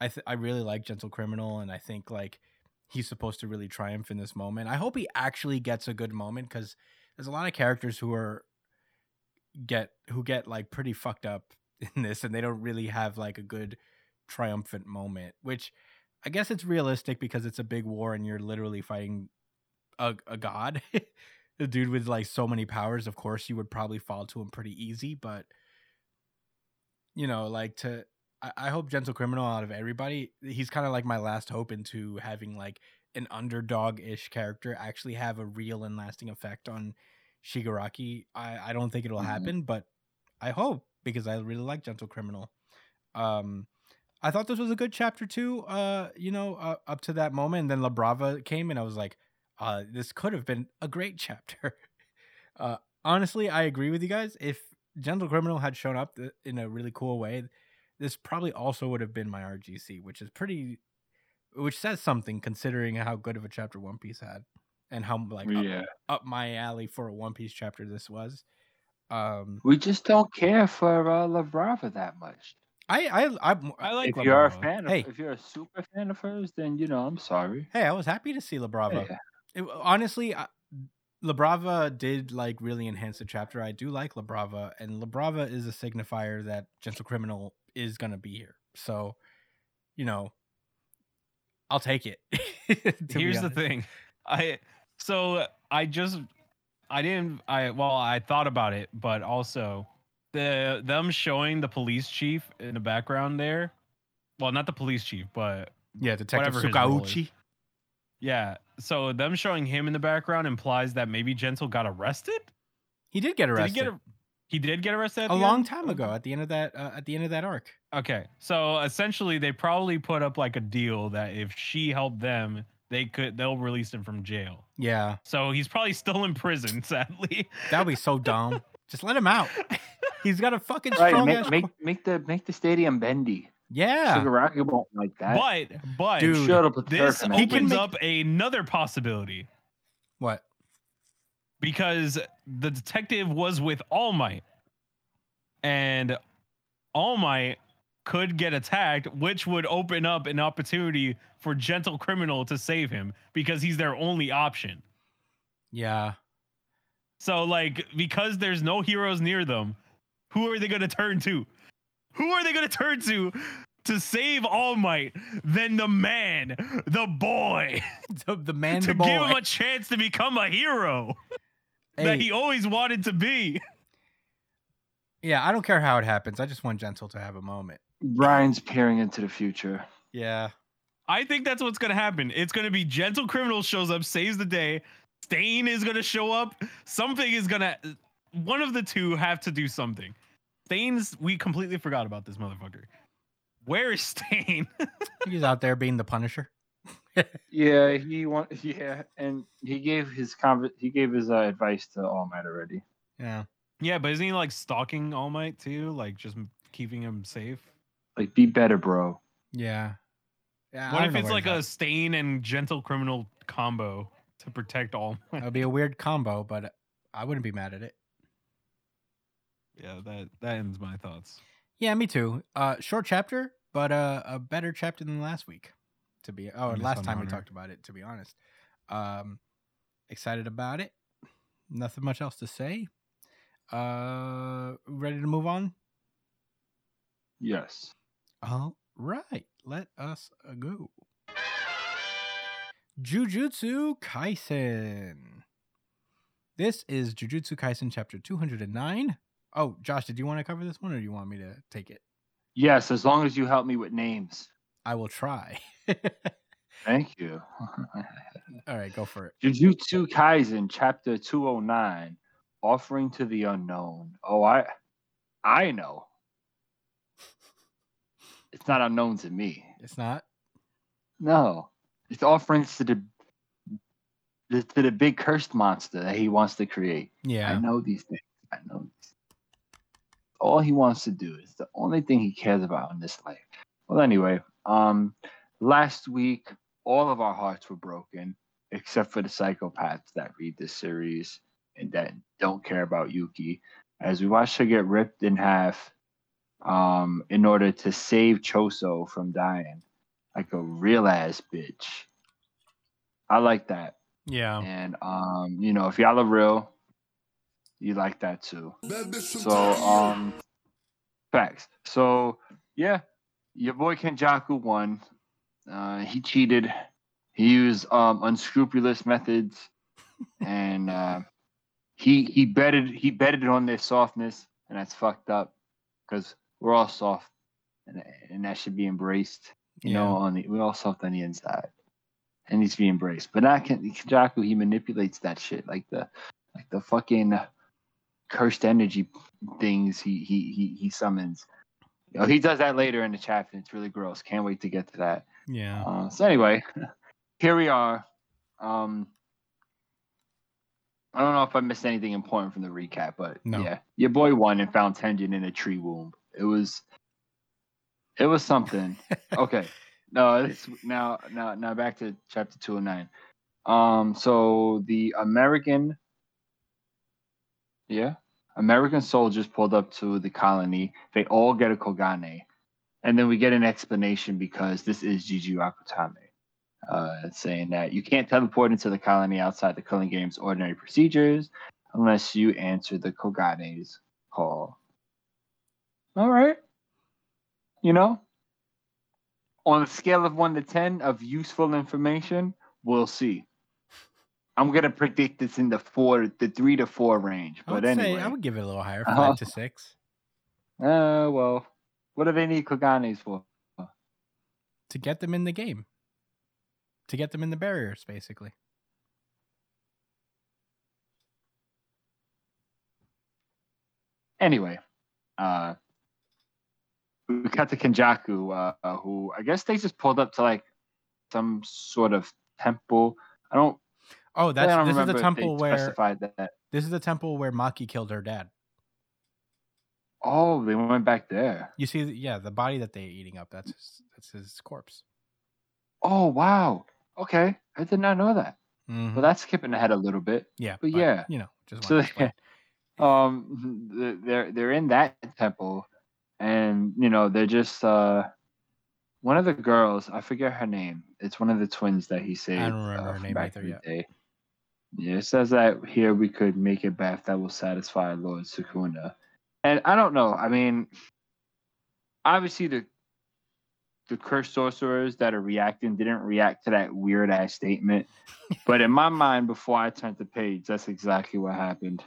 I, th- I really like Gentle Criminal, and I think like he's supposed to really triumph in this moment. I hope he actually gets a good moment because there's a lot of characters who are get who get like pretty fucked up in this, and they don't really have like a good triumphant moment. Which I guess it's realistic because it's a big war, and you're literally fighting a, a god. the dude with like so many powers, of course, you would probably fall to him pretty easy. But you know, like to, I, I hope Gentle Criminal out of everybody, he's kind of like my last hope into having like an underdog ish character actually have a real and lasting effect on Shigaraki. I, I don't think it'll Mhm. happen, but I hope because I really like Gentle Criminal. Um, I thought this was a good chapter too. Uh, you know, uh, up to that moment, and then La Brava came, and I was like, uh, this could have been a great chapter. uh, honestly, I agree with you guys. If Gentle Criminal had shown up th- in a really cool way, this probably also would have been my RGC, which is pretty, which says something considering how good of a chapter One Piece had, and how like up, yeah, up my alley for a One Piece chapter this was. Um, we just don't care for uh, La Brava that much. I I I, I like if La you're a fan, of, Hey. if you're a super fan of hers, then you know I'm sorry. Hey, I was happy to see La Brava. Yeah. It, honestly, I, La Brava did like really enhance the chapter. I do like La Brava, and La Brava is a signifier that Gentle Criminal is gonna be here. So, you know, I'll take it. Here's the thing. I so I just I didn't I well I thought about it, but also the them showing the police chief in the background there. Well, not the police chief, but Yeah, Detective Whatever his role is. Tsukauchi. yeah. So them showing him in the background implies that maybe Gentle got arrested. He did get Did arrested he get he did get arrested at a the long end? time ago at the end of that uh, at the end of that arc. Okay. So essentially they probably put up like a deal that if she helped them, they could they'll release him from jail. Yeah, So he's probably still in prison, sadly. that would be so dumb. Just let him out. He's got a fucking Right, strong make, ass. make make the make the stadium bendy. Yeah. Shigaraki won't like that. But but Dude, Shut up this He opens make- up another possibility What? Because the detective was with All Might, and All Might could get attacked, which would open up an opportunity for Gentle Criminal to save him because he's their only option. Yeah. So, like, because there's no heroes near them, who are they going to turn to? Who are they going to turn to to save All Might than the man, the boy, the, the man, to the boy. give him a chance to become a hero Hey, that he always wanted to be? yeah, I don't care how it happens. I just want Gentle to have a moment. Brian's peering into the future. Yeah. I think that's what's going to happen. It's going to be Gentle Criminal shows up, saves the day. Stain is going to show up. Something is going to. One of the two have to do something. Stain's. We completely forgot about this motherfucker. Where is Stain? He's out there being the Punisher. Yeah, he want. Yeah, and he gave his conv- He gave his uh, advice to All Might already. Yeah. yeah, but isn't he like stalking All Might too? Like just keeping him safe? Like, be better, bro. Yeah. Yeah. What don't if it's like a at. Stain and Gentle Criminal combo to protect All Might? It'll be a weird combo, but I wouldn't be mad at it. yeah, that that ends my thoughts. Yeah, me too. Uh, short chapter, but uh, a better chapter than last week. To be oh, Miss last time we talked about it. To be honest, um, excited about it. Nothing much else to say. Uh, ready to move on? Yes. All right, let us uh, go. Jujutsu Kaisen. This is Jujutsu Kaisen chapter 209. Oh, Josh, did you want to cover this one or do you want me to take it? Yes, as long as you help me with names. I will try. Thank you. All right, go for it. Jujutsu Kaisen, chapter 209, offering to the unknown. Oh, I I know. It's not unknown to me. It's not. No. It's offerings to the, the to the big cursed monster that he wants to create. Yeah. I know these things. I know these. All he wants to do is the only thing he cares about in this life. Well, anyway, um, last week all of our hearts were broken, except for the psychopaths that read this series and that don't care about Yuki, as we watched her get ripped in half, um, in order to save Choso from dying, like a real ass bitch. I like that. Yeah. And um, you know, if y'all are real, you like that too. So um facts. So yeah, your boy Kenjaku won. Uh he cheated. He used um unscrupulous methods and uh he he betted he betted on their softness and that's fucked up because we're all soft and, and that should be embraced. You know, on the we're all soft on the inside. And needs to be embraced. But not Ken- Kenjaku, he manipulates that shit like the like the fucking cursed energy things he he he, he summons. You know, he does that later in the chapter. It's really gross. Can't wait to get to that. Yeah. Uh, so anyway, here we are. Um, I don't know if I missed anything important from the recap, but No. yeah, your boy won and found Tengen in a tree womb. It was, it was something. okay, no, it's now now now back to chapter two and nine. Um, so the American, yeah, American soldiers pulled up to the colony. They all get a Kogane. And then we get an explanation because this is Gege Akutami. Uh, saying that you can't teleport into the colony outside the Culling Game's ordinary procedures unless you answer the Kogane's call. All right. You know, on a scale of 1 to 10 of useful information, we'll see. I'm going to predict it's in the 4 the 3 to 4 range, I but anyway. say I would give it a little higher, Uh-huh. 5 to 6. Uh, well, what do they need Koganes for? To get them in the game. To get them in the barriers, basically. Anyway, uh, we cut to Kenjaku, uh, who I guess they just pulled up to like some sort of temple. I don't. Oh, that's this is the temple where specified that. this is the temple where Maki killed her dad. Oh, they went back there. You see, yeah, the body that they're eating up. That's his, that's his corpse. Oh wow. Okay, I did not know that. Mhm. Well, that's skipping ahead a little bit. yeah, but yeah. you know, just So explain. um, th- they're they're in that temple, and you know they're just uh, one of the girls. I forget her name. It's one of the twins that he saved. I don't remember uh, her name back either in the yet. day. Yeah, it says that here we could make a bath that will satisfy Lord Sukuna, and I don't know. I mean, obviously the the cursed sorcerers that are reacting didn't react to that weird ass statement. but in my mind, before I turned the page, that's exactly what happened.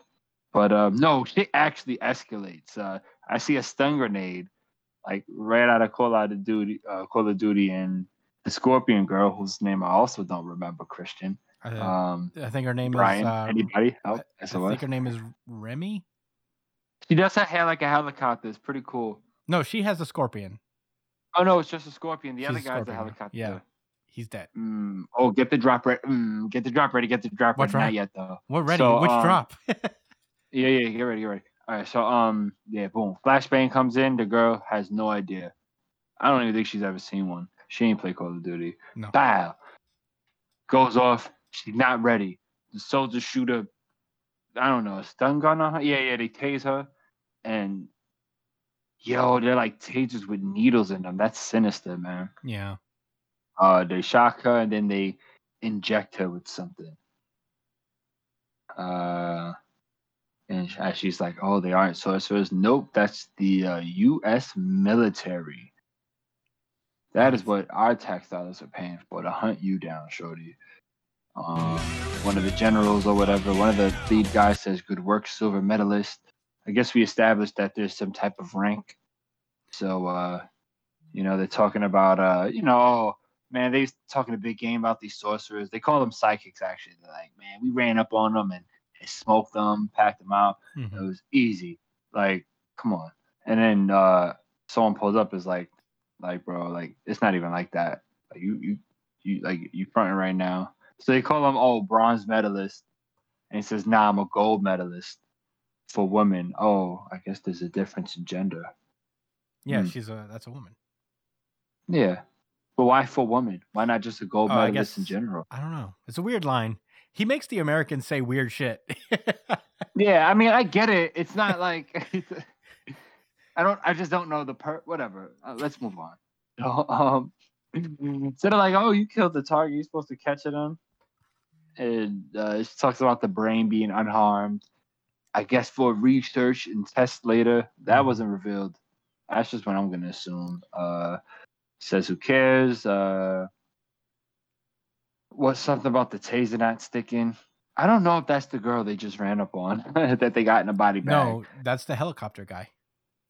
But um, no, shit actually escalates. Uh, I see a stun grenade, like right out of Call of Duty, uh, Call of Duty, and the Scorpion girl, whose name I also don't remember, Christian. I, Um, I think her name Brian, is. Uh, anybody? Oh, I, I think her name is Remy. She does have hair like a helicopter. It's pretty cool. No, she has a scorpion. Oh no, it's just a scorpion. The She's other a guy's a scorpion, helicopter. yeah. He's dead. Mm, oh, get the drop ready. Mm, get the drop ready. Get the drop What ready. drop? Not yet though. What ready? So, Which um, drop? Yeah, yeah. Get ready. Get ready. All right. So um, yeah. Boom. Flashbang comes in. The girl has no idea. I don't even think she's ever seen one. She ain't play Call of Duty. No. Bow. Goes off. She's not ready. The soldiers shoot a, I don't know, a stun gun on her. Yeah, yeah. They tase her, and yo, they're like tasers with needles in them. That's sinister, man. yeah. Uh, they shock her and then they inject her with something. Uh, and sh- she's like, "Oh, they aren't sorcerers." Nope, that's the uh, U.S. military. That is what our tax dollars are paying for to hunt you down, shorty. Um, one of the generals or whatever, one of the lead guys says, "Good work, silver medalist." I guess we established that there's some type of rank. So, uh, you know, they're talking about, uh, you know, oh, man, they was talking a big game about these sorcerers. They call them psychics, actually. They're like, man, we ran up on them and, and smoked them, packed them out. Mhm. It was easy. Like, come on. And then uh, someone pulls up is like, like, bro, like, it's not even like that. Like, you, you, you, like, you fronting right now. So they call him, oh, bronze medalist. And he says, nah, I'm a gold medalist for women. Oh, I guess there's a difference in gender. Yeah, Hmm. she's a. That's a woman. Yeah. But why for women? Why not just a gold Oh, medalist in general? I don't know. It's a weird line. He makes the Americans say weird shit. Yeah, I mean, I get it. It's not like I don't. I just don't know the per. Whatever. Uh, let's move on. Um, instead of like, oh, you killed the target, you're supposed to catch it on. And uh, it talks about the brain being unharmed. I guess for research and test later. That wasn't revealed. That's just what I'm gonna assume. Uh, says who cares? Uh, what's something about the taser not sticking? I don't know if that's the girl they just ran up on that they got in a body bag. no, that's the helicopter guy.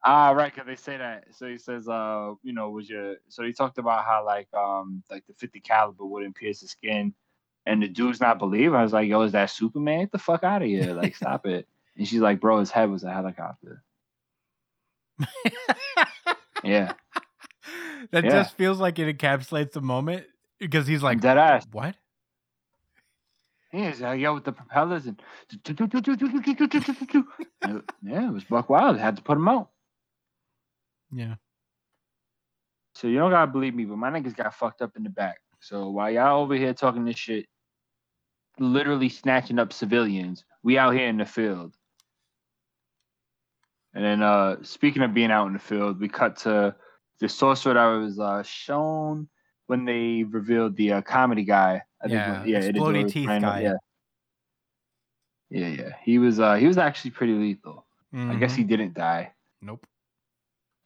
Ah, right, because they say that. So he says, uh, you know, was your so he talked about how like um like the 50 caliber wouldn't pierce the skin, and the dude's not believe. I was like, yo, is that Superman? Get the fuck out of here! Like, stop it. And she's like, bro, his head was a helicopter. Yeah, that Yeah. just feels like it encapsulates the moment because he's like, dead ass. what? Yeah, he's like, yo, with the propellers and yeah, it was Buck Wild. Had to put him out. Yeah. So you don't gotta believe me, but my niggas got fucked up in the back. So while y'all over here talking this shit, literally snatching up civilians, we out here in the field. And then uh speaking of being out in the field, we cut to the sorcerer that was uh shown when they revealed the uh, comedy guy. I Yeah, is explodey what teeth up- guy. Yeah. Yeah, yeah. He was uh he was actually pretty lethal. I guess he didn't die. Nope.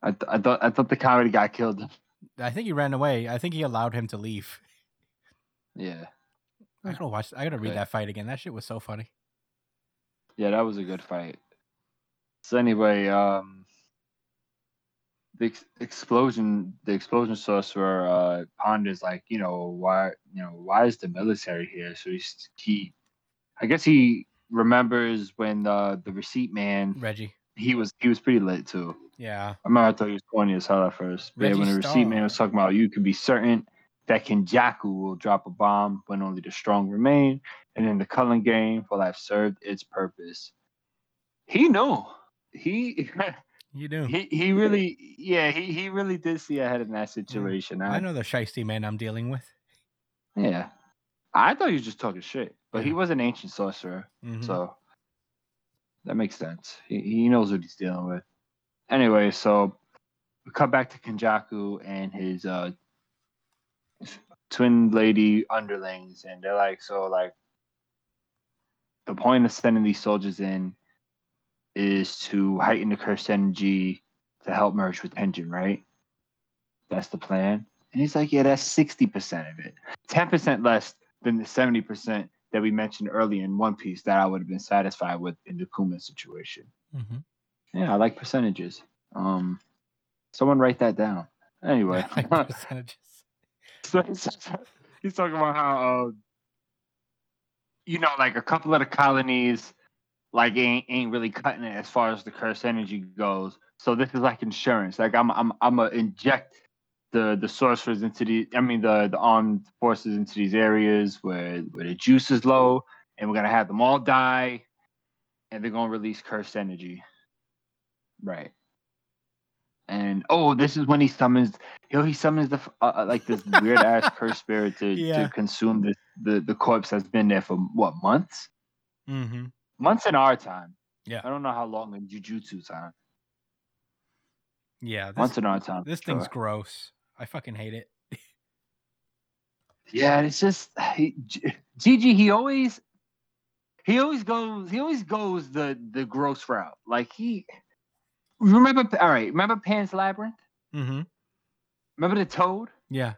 I, th- I thought I thought the comedy guy killed him. I think he ran away. I think he allowed him to leave. Yeah. I gotta watch. I gotta read Okay. that fight again. That shit was so funny. Yeah, that was a good fight. So anyway, um, the ex- explosion, the explosion sorcerer uh, ponders like, you know, why, you know, why is the military here? So he's he, I guess he remembers when uh, the receipt man, Reggie. he was he was pretty lit too. Yeah. I remember I thought he was corny as hell at first. But yeah, when the receipt man was talking about you could be certain that Kenjaku will drop a bomb when only the strong remain, and then the Culling Game will have served its purpose. He knew. He You do. He he really yeah he he really did see ahead in that situation. I know the shisty man I'm dealing with. Yeah, I thought he was just talking shit, but he was an ancient sorcerer, Mhm. so that makes sense. He he knows what he's dealing with. Anyway, so we cut back to Kenjaku and his uh twin lady underlings, and they're like, so like the point of sending these soldiers in is to heighten the cursed energy to help merge with Tengen, right? That's the plan. And he's like, yeah, that's 60% of it. 10% less than the 70% that we mentioned earlier in One Piece that I would have been satisfied with in the Kuma situation. Mhm. Yeah, I like percentages. Um, someone write that down. Anyway, Like percentages. So he's, he's talking about how, uh, you know, like a couple of the colonies, like ain't ain't really cutting it as far as the curse energy goes. So this is like insurance. Like I'm I'm I'm gonna inject the the sorcerers into the I mean the the armed forces into these areas where where the juice is low, and we're gonna have them all die, and they're gonna release cursed energy. Right. And oh, this is when he summons. Know, he summons the uh, uh, like this weird ass cursed spirit to, Yeah. to consume the, the the corpse that's been there for what months? Mm-hmm. Months in our time. Yeah. I don't know how long in Jujutsu time. Yeah. This, Months in our time. this thing's sure. gross. I fucking hate it. Yeah, it's just he, Gege. He always he always goes he always goes the the gross route. Like he remember. All right, remember Pan's Labyrinth? Mm-hmm. Remember the Toad? Yeah.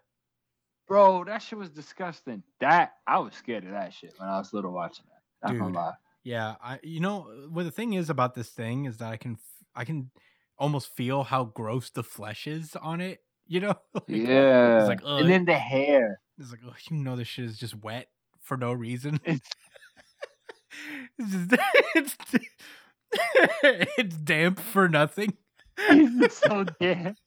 Bro, that shit was disgusting. That I was scared of that shit when I was little watching that. Not Dude. gonna lie. Yeah, I you know what the thing is about this thing is that I can I can almost feel how gross the flesh is on it. You know, Like, yeah. like, ugh. and then the hair. it's like oh, you know this shit is just wet for no reason. It's It's just it's it's damp for nothing. it's so damp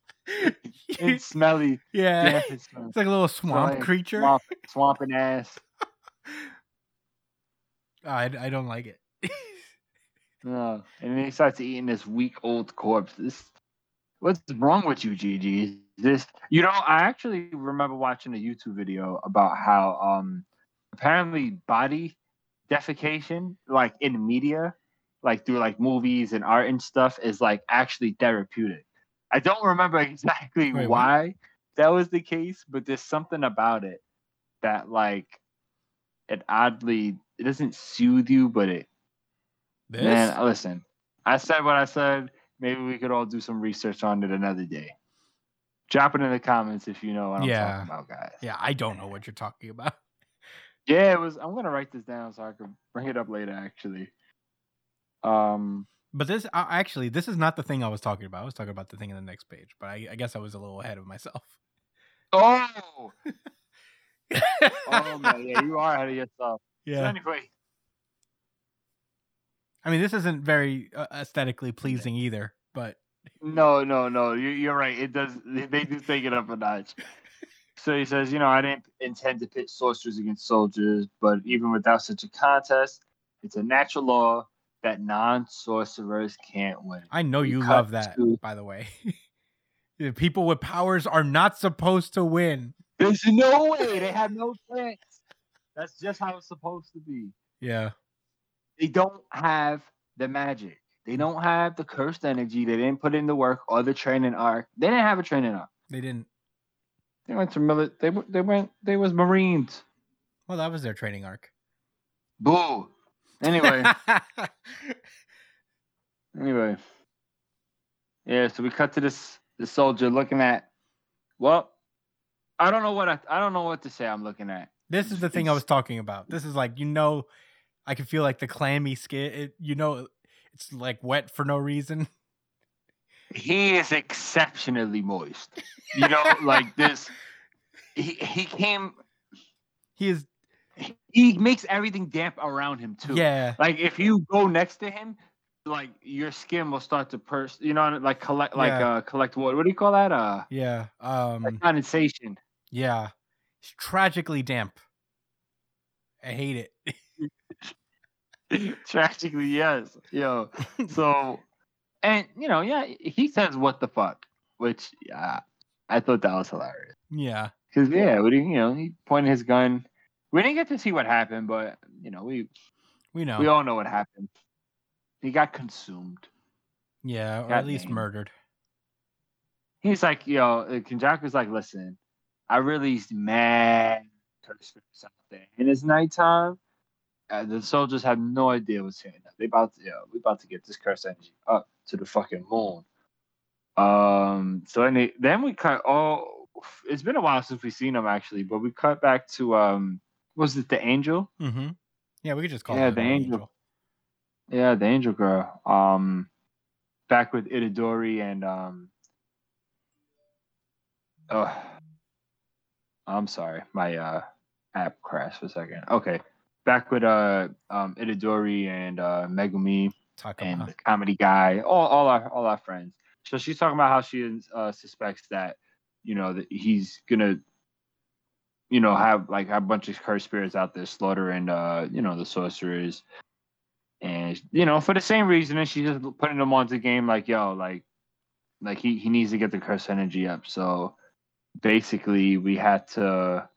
and smelly. yeah, Damp smelly. it's like a little swamp like creature. Swamp, swamping ass. I I don't like it. No. And then he starts eating this weak old corpse. This what's wrong with you, Gege? This you know, I actually remember watching a YouTube video about how um apparently body defecation, like in media, like through like movies and art and stuff, is like actually therapeutic. I don't remember exactly Wait, what? why that was the case, but there's something about it that like it oddly it doesn't soothe you, but it This Man, listen. I said what I said. Maybe we could all do some research on it another day. Drop it in the comments if you know what I'm Yeah. talking about, guys. yeah, I don't know what you're talking about. Yeah, it was. I'm gonna write this down so I can bring it up later. Actually, um, But this uh, actually, this is not the thing I was talking about. I was talking about the thing in the next page. But I, I guess I was a little ahead of myself. oh, oh man, yeah, you are ahead of yourself. So yeah. anyway, I mean, this isn't very uh, aesthetically pleasing either. But no, no, no, you, you're right. It does. They they do take it up a notch. So he says, you know, I didn't intend to pit sorcerers against soldiers, but even without such a contest, it's a natural law that non-sorcerers can't win. I know you love that, to- by the way. The People with powers are not supposed to win. There's no way they have no chance. That's just how it's supposed to be. Yeah. They don't have the magic. They don't have the cursed energy. They didn't put in the work or the training arc. They didn't have a training arc. They didn't. They went to military. They they went. They was Marines. Well, that was their training arc. Boo. Anyway. anyway. Yeah. So we cut to this this soldier looking at. Well, I don't know what I I don't know what to say. I'm looking at. this is the thing I was talking about. This is like, you know, I can feel like the clammy skin. It, you know, it's like wet for no reason. he is exceptionally moist. You know, like this. He he came. He is, He makes everything damp around him too. yeah. Like if you go next to him, like your skin will start to purse. You know, like collect like Yeah. uh collect water. What do you call that? Uh, Yeah. Um, like condensation. yeah. It's tragically damp. I hate it. Tragically, yes. Yo. So and you know, yeah, he says what the fuck, which yeah, I thought that was hilarious. Yeah. Because yeah, what do you, you know, he pointed his gun. We didn't get to see what happened, but you know, we We know. we all know what happened. He got consumed. yeah, or got at least named. murdered. He's like, yo, Kenjaku's like, listen, I released mad curse words out there, and it's nighttime. Uh, the soldiers have no idea what's hitting them. They about to, yo, we about to get this curse energy up to the fucking moon. Um, so then, they, then we cut. Oh, it's been a while since we've seen them actually, but we cut back to um, was it the angel? Mm-hmm. Yeah, we could just call Yeah, the an angel. Yeah, the angel girl. Um, back with Itadori and um. Oh, I'm sorry, my uh app crashed for a second. Okay, back with uh um Itadori and uh Megumi and the comedy guy, all all our all our friends. So she's talking about how she uh, suspects that you know that he's gonna you know have like have a bunch of cursed spirits out there slaughtering uh you know the sorcerers. And you know for the same reason and she's just putting them onto the game like yo like like he, he needs to get the curse energy up. So basically we had to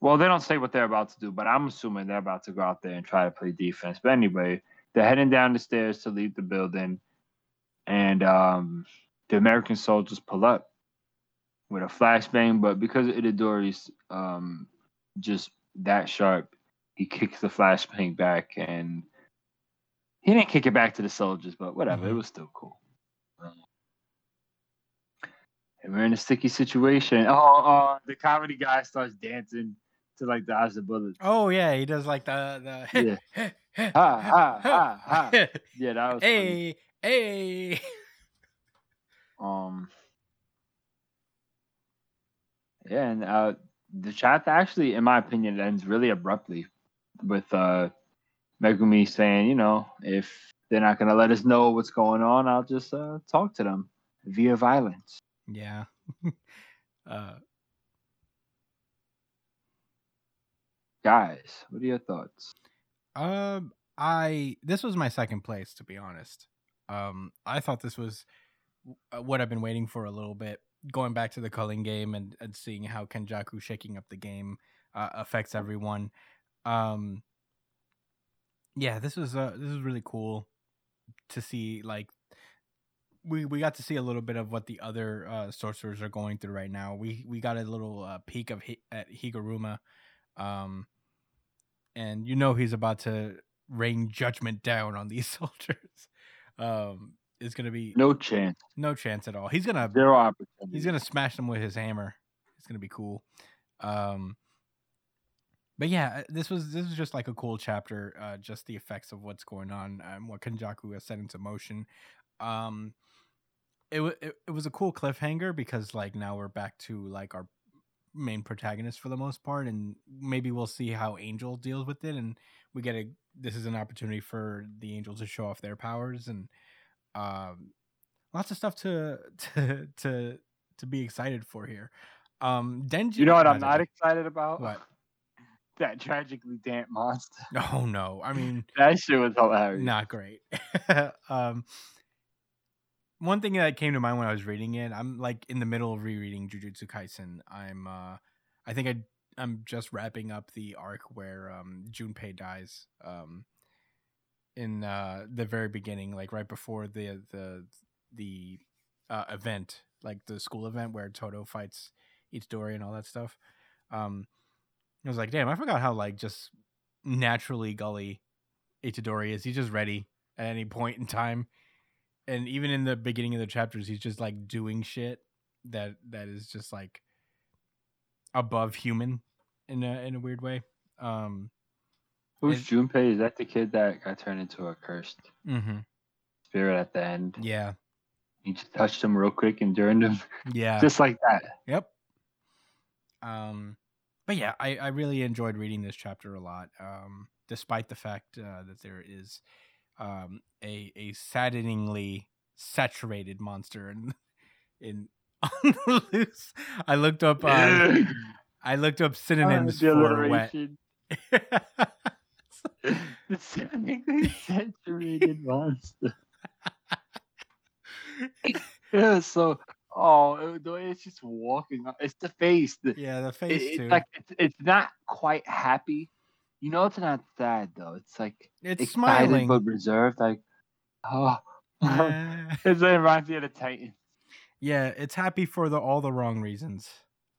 well they don't say what they're about to do but i'm assuming they're about to go out there and try to play defense. But anyway they're heading down the stairs to leave the building. And um the american soldiers pull up with a flashbang but because itadori's um just that sharp he kicks the flashbang back and he didn't kick it back to the soldiers but whatever it Mhm. was still cool and we're in a sticky situation. Oh, uh, the comedy guy starts dancing to like the bullets. Oh yeah, he does like the the Yeah. Ha, ha, ha, ha. Yeah, that was funny. hey hey. Um, yeah, and uh, the chapter actually, in my opinion, ends really abruptly with uh, Megumi saying, you know, if they're not gonna let us know what's going on, I'll just uh, talk to them via violence. Yeah. uh, Guys, what are your thoughts? um, I this was my second place to be honest. Um, I thought this was uh, what I've been waiting for a little bit. Going back to the culling game and, and seeing how Kenjaku shaking up the game uh, affects everyone. Um, yeah, this was uh, this is really cool to see. Like, we we got to see a little bit of what the other uh, sorcerers are going through right now. We we got a little uh, peek of at Higuruma, um, and you know he's about to rain judgment down on these soldiers. Um, it's gonna be No chance, no chance at all. He's gonna zero opportunity. he's gonna smash them with his hammer. It's gonna be cool. Um, but yeah, uh, this was this was just like a cool chapter. Uh, just the effects of what's going on and what Kenjaku has set into motion. Um, it, wa- it it was a cool cliffhanger because like now we're back to like our main protagonist for the most part, and maybe we'll see how Angel deals with it, and we get a this is an opportunity for the Angels to show off their powers and um lots of stuff to to to to be excited for here. Um Denji You know what I'm not excited about? What? That tragically damp monster. Oh no. I mean That shit was hilarious. not great. um one thing that came to mind when I was reading it, I'm like in the middle of rereading Jujutsu Kaisen. I'm uh I think I I'm just wrapping up the arc where um Junpei dies um in uh the very beginning, like right before the the the uh event, like the school event where Todo fights Itadori and all that stuff. Um I was like, damn, I forgot how like just naturally gully Itadori is. He's just ready at any point in time. And even in the beginning of the chapters, he's just like doing shit that that is just like above human in a in a weird way. Um Who's It- Junpei? Is that the kid that got turned into a cursed mhm. spirit at the end? yeah. He just touched him real quick and turned him Yeah. just like that. Yep. Um, but yeah, I, I really enjoyed reading this chapter a lot. Um, despite the fact uh, that there is um a a saddeningly saturated monster in in on the loose. I looked up uh, I looked up synonyms for wet. Alliteration. the saddeningly saturated monster. Yeah, so oh, the way it's just walking, it's the face. The, yeah, the it- face it's too. like it's, it's not quite happy. You know, it's not sad though. It's like it's excited smiling. but reserved. Like, oh, Ah. it's it reminds me of the Titan. yeah, it's happy for the all the wrong reasons.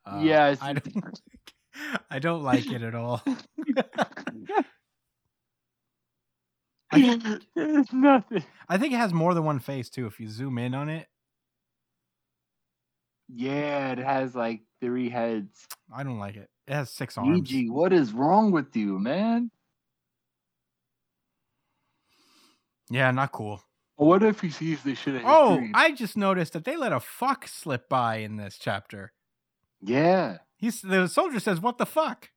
Uh, Yeah, I don't. I don't like it at all. There's nothing. I think it has more than one face too. If you zoom in on it, Yeah, it has like three heads. I don't like it. It has six arms. Luigi, what is wrong with you, man? Yeah, not cool. What if he sees this shit? Oh, dream? I just noticed that they let a fuck slip by in this chapter. yeah. He's the soldier says, "What the fuck?"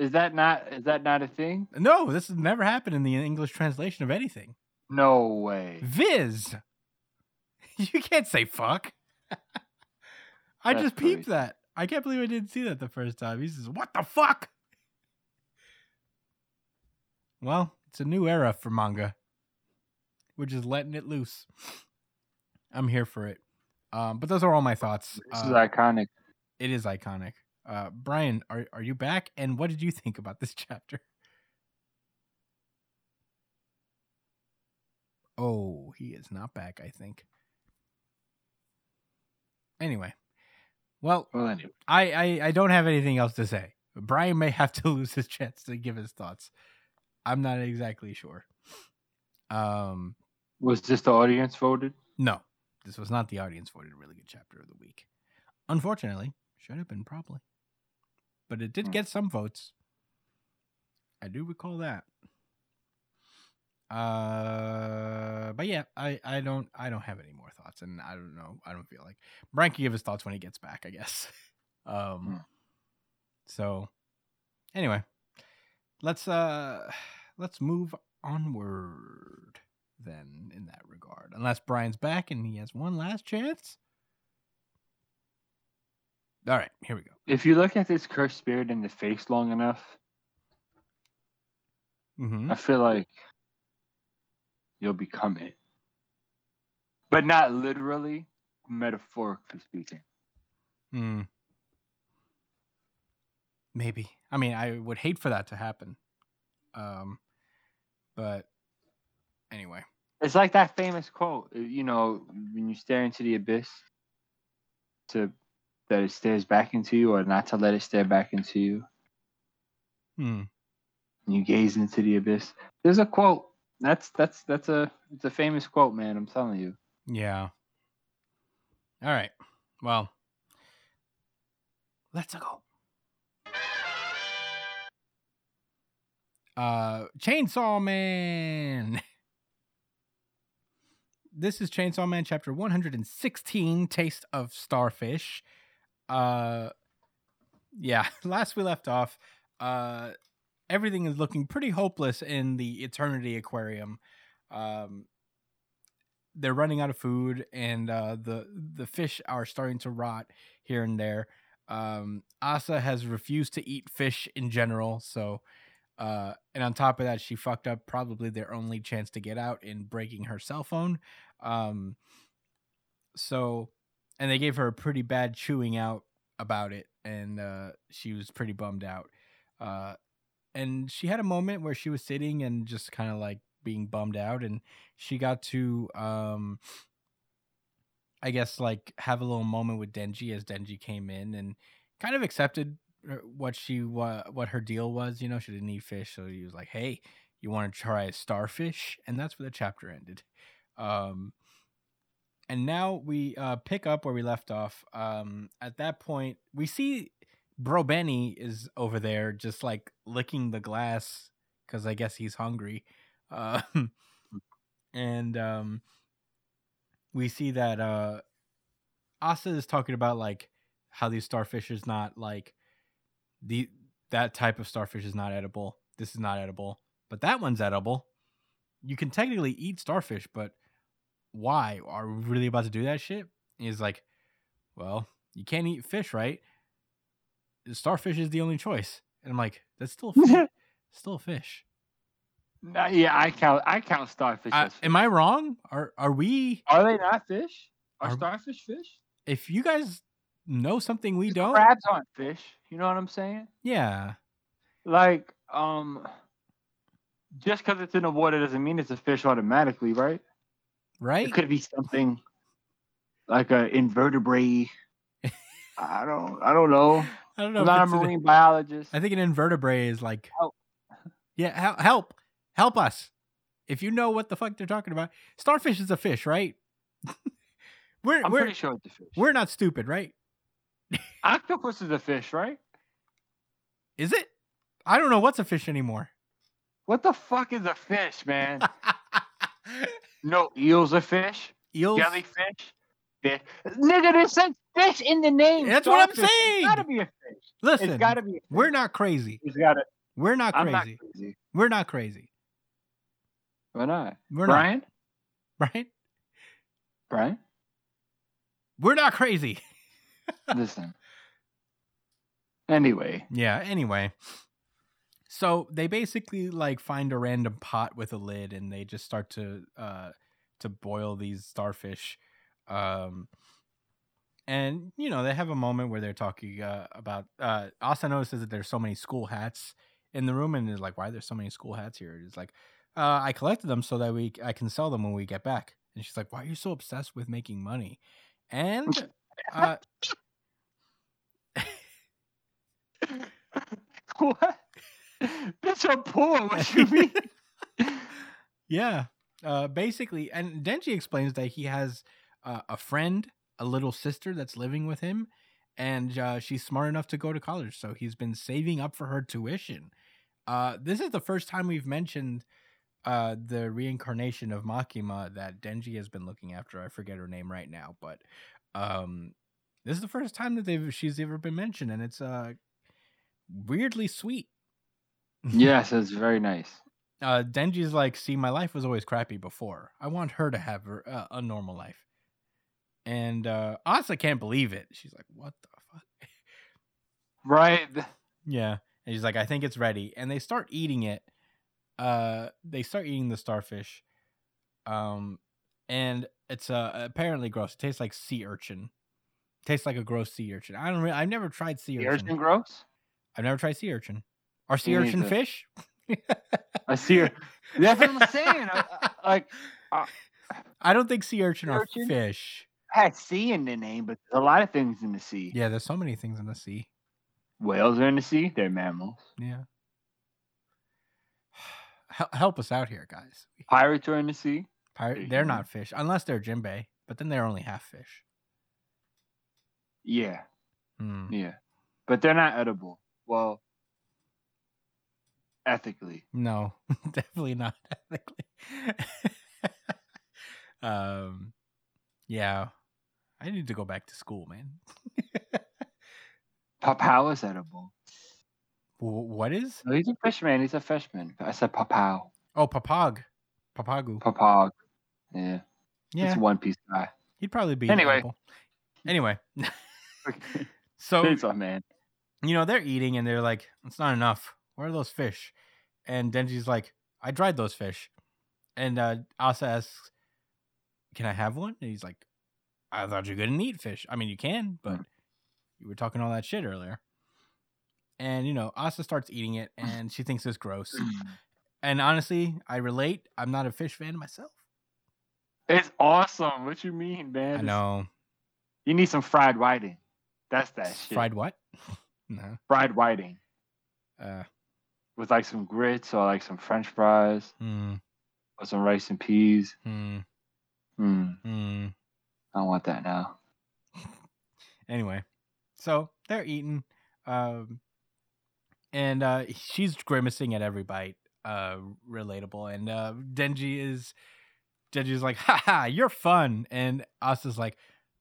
Is that not is that not a thing? No, this has never happened in the English translation of anything. No way. Viz, you can't say fuck. I That's just peeped crazy. that. I can't believe I didn't see that the first time. He says, "What the fuck?" Well, it's a new era for manga. We're just letting it loose. I'm here for it. Um, but those are all my thoughts. This Uh, is iconic. it is iconic. Uh, Brian, are are you back? And what did you think about this chapter? Oh, he is not back. I think. Anyway, well, Well, anyway, I, I I don't have anything else to say. Brian may have to lose his chance to give his thoughts. I'm not exactly sure. Um, was this the audience voted? no, this was not the audience voted a really good chapter of the week. Unfortunately, should have been probably, but it did Hmm. get some votes. I do recall that. Uh, but yeah, I I don't I don't have any more thoughts, and I don't know. I don't feel like Brian can give his thoughts when he gets back. I guess. Um. Hmm. So, anyway, let's uh let's move onward then in that regard. Unless Brian's back and he has one last chance. All right, here we go. If you look at this cursed spirit in the face long enough, hmm I feel like you'll become it. But not literally, metaphorically speaking. Hmm. Maybe. I mean, I would hate for that to happen. Um, but anyway. It's like that famous quote, you know, when you stare into the abyss, to that it stares back into you, or not to let it stare back into you. Hmm. You gaze into the abyss. There's a quote. That's that's that's a it's a famous quote, man. I'm telling you. Yeah. All right. Well, let's go. Uh, Chainsaw Man. This is Chainsaw Man chapter 116, Taste of Starfish. Uh, yeah, last we left off, uh, everything is looking pretty hopeless in the Eternity Aquarium. Um, they're running out of food and uh, the the fish are starting to rot here and there. Um, Asa has refused to eat fish in general, so uh, and on top of that, she fucked up probably their only chance to get out in breaking her cell phone. Um, so and they gave her a pretty bad chewing out about it, and uh, she was pretty bummed out. Uh, and she had a moment where she was sitting and just kind of like being bummed out and she got to um i guess like have a little moment with denji as denji came in and kind of accepted uh, what she what her deal was you know she didn't eat fish so he was like hey you want to try a starfish and that's where the chapter ended um and now we uh pick up where we left off um at that point we see bro benny is over there just like licking the glass because i guess he's hungry um, and um, we see that uh, Asa is talking about like how these starfish is not like the that type of starfish is not edible. This is not edible, but that one's edible. You can technically eat starfish, but why are we really about to do that shit? And he's like, well, you can't eat fish, right? Starfish is the only choice. And I'm like, that's still a fish. still a fish. Nah, yeah, I count. I count starfish. Uh, as fish. am I wrong? Are are we? Are they not fish? Are, Are- starfish fish? If you guys know something we don't, Crabs aren't fish. You know what I'm saying? yeah, Like, um, just because it's in the water doesn't mean it's a fish automatically, right? Right? It could be something like a invertebrate. I don't. I don't know. I don't know. I'm not a it's an- marine biologist. I think an invertebrate is like, Help. yeah, help, help, help us. If you know what the fuck they're talking about, starfish is a fish, right? we're I'm we're pretty sure it's a fish. we're not stupid, right? Octopus is a fish, right? Is it? I don't know what's a fish anymore. What the fuck is a fish, man? No, eels are fish. Eels. Jellyfish. Fish. Nigga, there's says fish in the name. That's what I'm Starfish. saying. It's gotta be a fish. Listen, It's gotta be. A fish. we're not crazy. It's gotta. We're not I'm crazy. not crazy. We're not crazy. Why not? We're Brian. not right. Brian. We're not crazy. Listen. Anyway, Yeah, anyway. So they basically like find a random pot with a lid and they just start to uh to boil these starfish. Um and you know, they have a moment where they're talking uh, about uh Asa notices that there's so many school hats in the room and is like, why there's so many school hats here? It's like, uh, I collected them so that we I can sell them when we get back. And she's like, Why are you so obsessed with making money? And uh what? Bitch, I'm poor. What you mean? Yeah. Uh, basically, and Denji explains that he has uh, a friend, a little sister that's living with him, and uh, she's smart enough to go to college. So he's been saving up for her tuition. Uh, this is the first time we've mentioned uh, the reincarnation of Makima that Denji has been looking after. I forget her name right now, but um, this is the first time that they've she's ever been mentioned, and it's uh, weirdly sweet. Yes, it's very nice. uh Denji's like, see, my life was always crappy before. I want her to have her, uh, a normal life. And uh Asa can't believe it. She's like, what the fuck? Right. Yeah. And she's like, I think it's ready. And they start eating it. Uh they start eating the starfish. Um and it's uh apparently gross. It tastes like sea urchin. tastes like a gross sea urchin. I don't really I've never tried sea urchin. urchin gross. I've never tried sea urchin. Are sea urchin fish? I see her. That's what I'm saying. I, I, like I don't think sea urchin Sea are urchin? fish. had sea in the name, but there's a lot of things in the sea. Yeah, there's so many things in the sea. Whales are in the sea. They're mammals. Yeah. Hel- Help us out here, guys. Pirates are in the sea. Pirate, They're not fish, unless they're Jinbei, but then they're only half fish. Yeah, Hmm. yeah, but they're not edible. Well, ethically. No, definitely not ethically. um, yeah, I need to go back to school, man. Papao is edible. Wh- what is? No, he's a fishman. He's a fishman. I said papao. Oh, papag, papagu. Papag. Yeah, Yeah, it's One Piece guy. he'd probably be. Anyway. edible. Anyway, so Chainsaw Man. you know, they're eating and they're like, it's not enough. Where are those fish? And Denji's like, I dried those fish. And uh, Asa asks, Can I have one? And he's like, I thought you couldn't eat fish. I mean, you can, but you were talking all that shit earlier. And, you know, Asa starts eating it and she thinks it's gross. And honestly, I relate. I'm not a fish fan myself. It's awesome. What you mean, man? I know. You need some fried whiting. That's that shit. Fried what? no. fried whiting Uh, with like some grits or like some French fries hmm, or some rice and peas. hmm, Hmm. hmm. I don't want that now. anyway so they're eating um and uh she's grimacing at every bite uh relatable and uh denji is denji's like haha you're fun and asa's like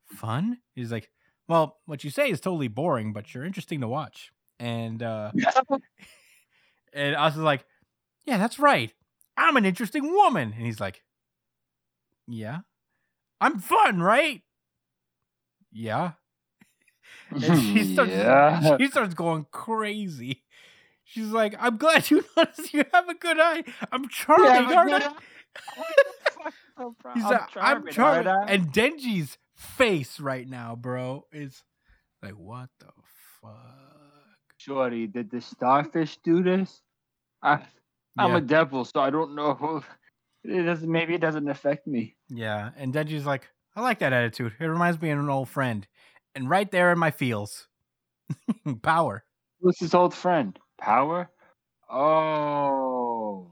fun he's like well what you say is totally boring but you're interesting to watch and uh and asa's like yeah that's right i'm an interesting woman and he's like yeah i'm fun right yeah and she starts yeah. she starts going crazy. She's like, I'm glad you noticed you have a good eye. I'm charming, aren't I? He's like, I'm charming. And Denji's face right now, bro, is like, what the fuck? Shorty, did the starfish do this? I, I'm Yeah. a devil, so I don't know. It doesn't. Maybe it doesn't affect me. Yeah, and Denji's like, I like that attitude. It reminds me of an old friend. And right there in my feels, power. Who's his old friend? Power. Oh,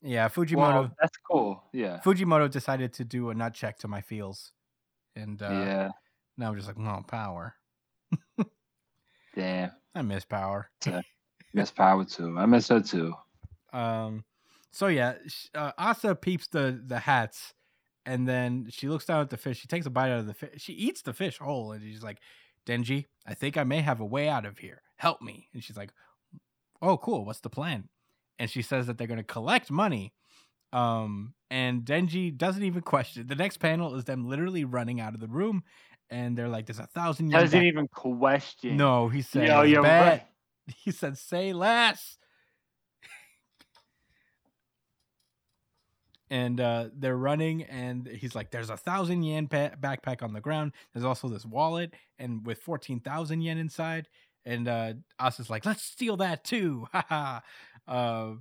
Yeah, Fujimoto. that's cool. Yeah. Fujimoto decided to do a nut check to my feels, and uh, yeah. now I'm just like, no power. Damn. I miss power. Miss Power too. I miss her too. Um, so yeah, uh, Asa peeps the the hats, and then she looks down at the fish. She takes a bite out of the fish. She eats the fish whole, and she's like, "Denji, I think I may have a way out of here. Help me." And she's like, "Oh, cool. What's the plan?" And she says that they're going to collect money. Um, and Denji doesn't even question. The next panel is them literally running out of the room, and they're like, "There's a thousand yen." Doesn't back." even question. No, he said, Yo, you're right. He said, "Say less." and uh, they're running, and he's like, "There's a thousand yen pa- backpack on the ground. There's also this wallet, and with fourteen thousand yen inside." And uh, Asa's like, "Let's steal that too!" Haha. uh,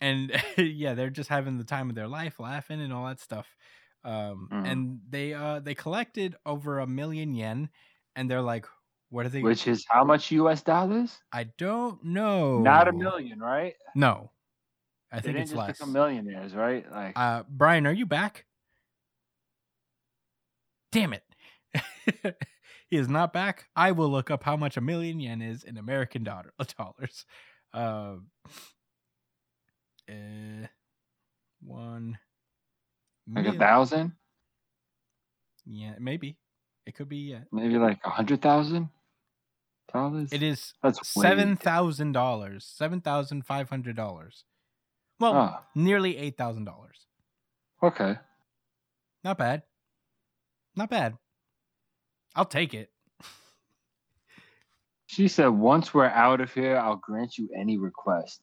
and yeah, they're just having the time of their life, laughing and all that stuff. Um, Mhm. And they uh, they collected over a million yen, and they're like, "What are they?" Which is how much U.S. dollars? I don't know. Not a million, right? No, I They think didn't it's just less. become millionaires, right? Like, Uh, Brian, are you back? Damn it. he is not back. I will look up how much a million yen is in American dollar, dollars. Uh, uh, one like a thousand, Yeah, maybe. It could be. Yeah. maybe like a hundred thousand dollars. It is That's seven thousand dollars, seven thousand five hundred dollars. Well, Oh, nearly eight thousand dollars. okay. Not bad. Not bad. I'll take it. She said, "Once we're out of here, I'll grant you any request."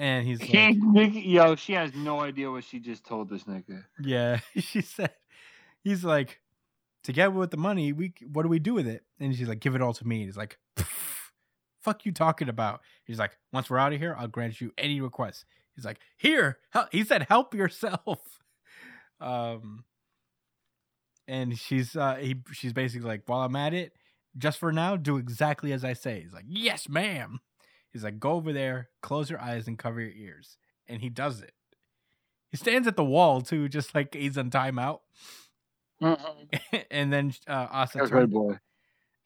And he's like, Yo, she has no idea what she just told this nigga. yeah. She said, he's like, together with the money, we what do we do with it? And she's like, give it all to me. And He's like, fuck you talking about? He's like, once we're out of here, I'll grant you any request. He's like, here. hel-" He said, help yourself. Um, and she's uh, he she's basically like, while I'm at it, just for now, do exactly as I say. He's like, yes, ma'am. He's like, go over there, close your eyes, and cover your ears. And he does it. He stands at the wall too, just like he's on timeout. and then uh, Asa That's turns, boy.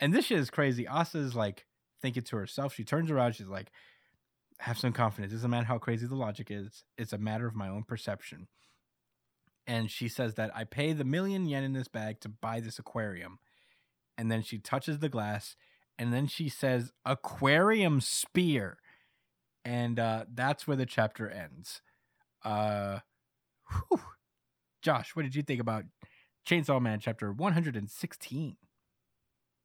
and this shit is crazy. Asa's like thinking to herself. She turns around. She's like, "Have some confidence. It doesn't matter how crazy the logic is. It's a matter of my own perception." And she says that I pay the million yen in this bag to buy this aquarium. And then she touches the glass, and then she says, "Aquarium spear," and uh, that's where the chapter ends. Uh, whew. Josh, what did you think about Chainsaw Man chapter one hundred and sixteen?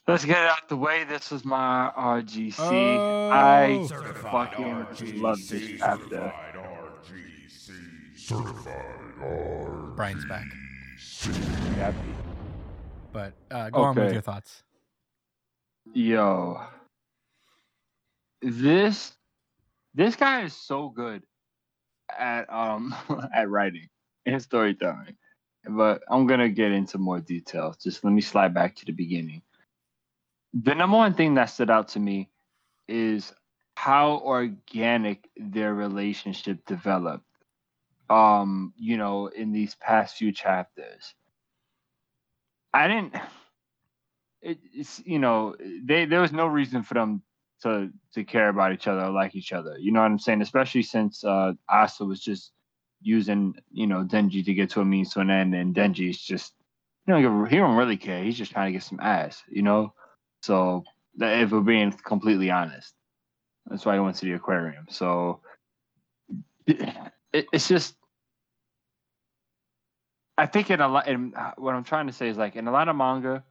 Let's get it out the way. This is my RGC. Oh. I fucking RGC. love this chapter. Certified RGC. Certified Brian's back. Happy. But uh, go on with your thoughts. Yo, this this guy is so good at um at writing and storytelling. But I'm gonna get into more details. Just let me slide back to the beginning. The number one thing that stood out to me is how organic their relationship developed. Um, you know, in these past few chapters. I didn't it's you know they there was no reason for them to to care about each other or like each other. You know what I'm saying? Especially since uh Asa was just using you know Denji to get to a means to an end, and Denji's just you know he don't really care. He's just trying to get some ass. You know, so that- if we're being completely honest, that's why he went to the aquarium. So it, it's just. I think in a lot, in, what I'm trying to say is like in a lot of manga,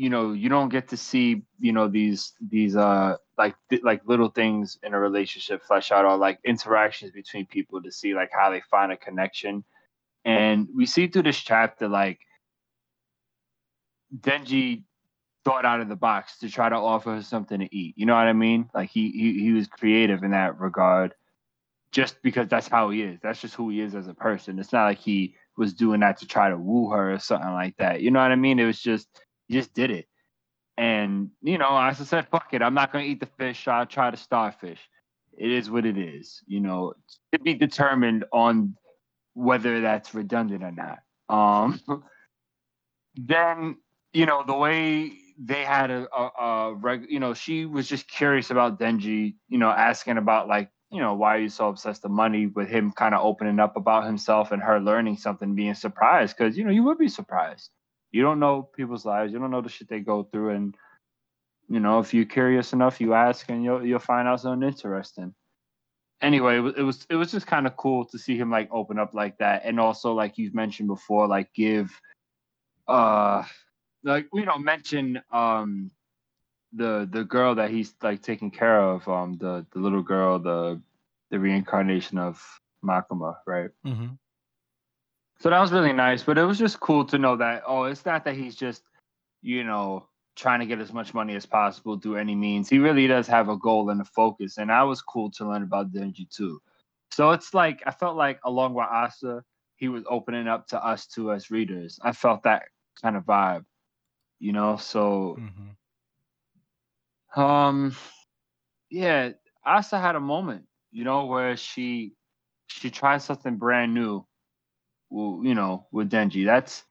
you know you don't get to see you know these these uh like th- like little things in a relationship flesh out or like interactions between people to see like how they find a connection. And we see through this chapter like denji thought out of the box to try to offer her something to eat. You know what i mean? Like he he, he was creative in that regard just because that's how he is. That's just who he is as a person. It's not like he was doing that to try to woo her or something like that. You know what i mean? It was just just did it. And you know i said fuck it. I'm not going to eat the fish. I'll try the starfish. It is what it is you know to be determined on whether that's redundant or not. Um then you know the way they had a, a, a reg, you know she was just curious about denji you know asking about like you know why are you so obsessed with money with him kind of opening up about himself and her learning something being surprised because you know you would be surprised you don't know people's lives. You don't know the shit they go through. And you know if you're curious enough you ask and you'll you'll find out something interesting. Anyway it was it was, it was just kind of cool to see him like open up like that. And also like you've mentioned before like give uh like you know mention um the the girl that he's like taking care of um the the little girl the the reincarnation of Makima right? Mm-hmm. So that was really nice but it was just cool to know that oh it's not that he's just you know trying to get as much money as possible through any means he really does have a goal and a focus and that was cool to learn about Denji too so it's like I felt like along with Asa he was opening up to us too as readers I felt that kind of vibe you know so Mm-hmm. um, yeah, Asa had a moment, you know, where she she tried something brand new. You know, with Denji, that's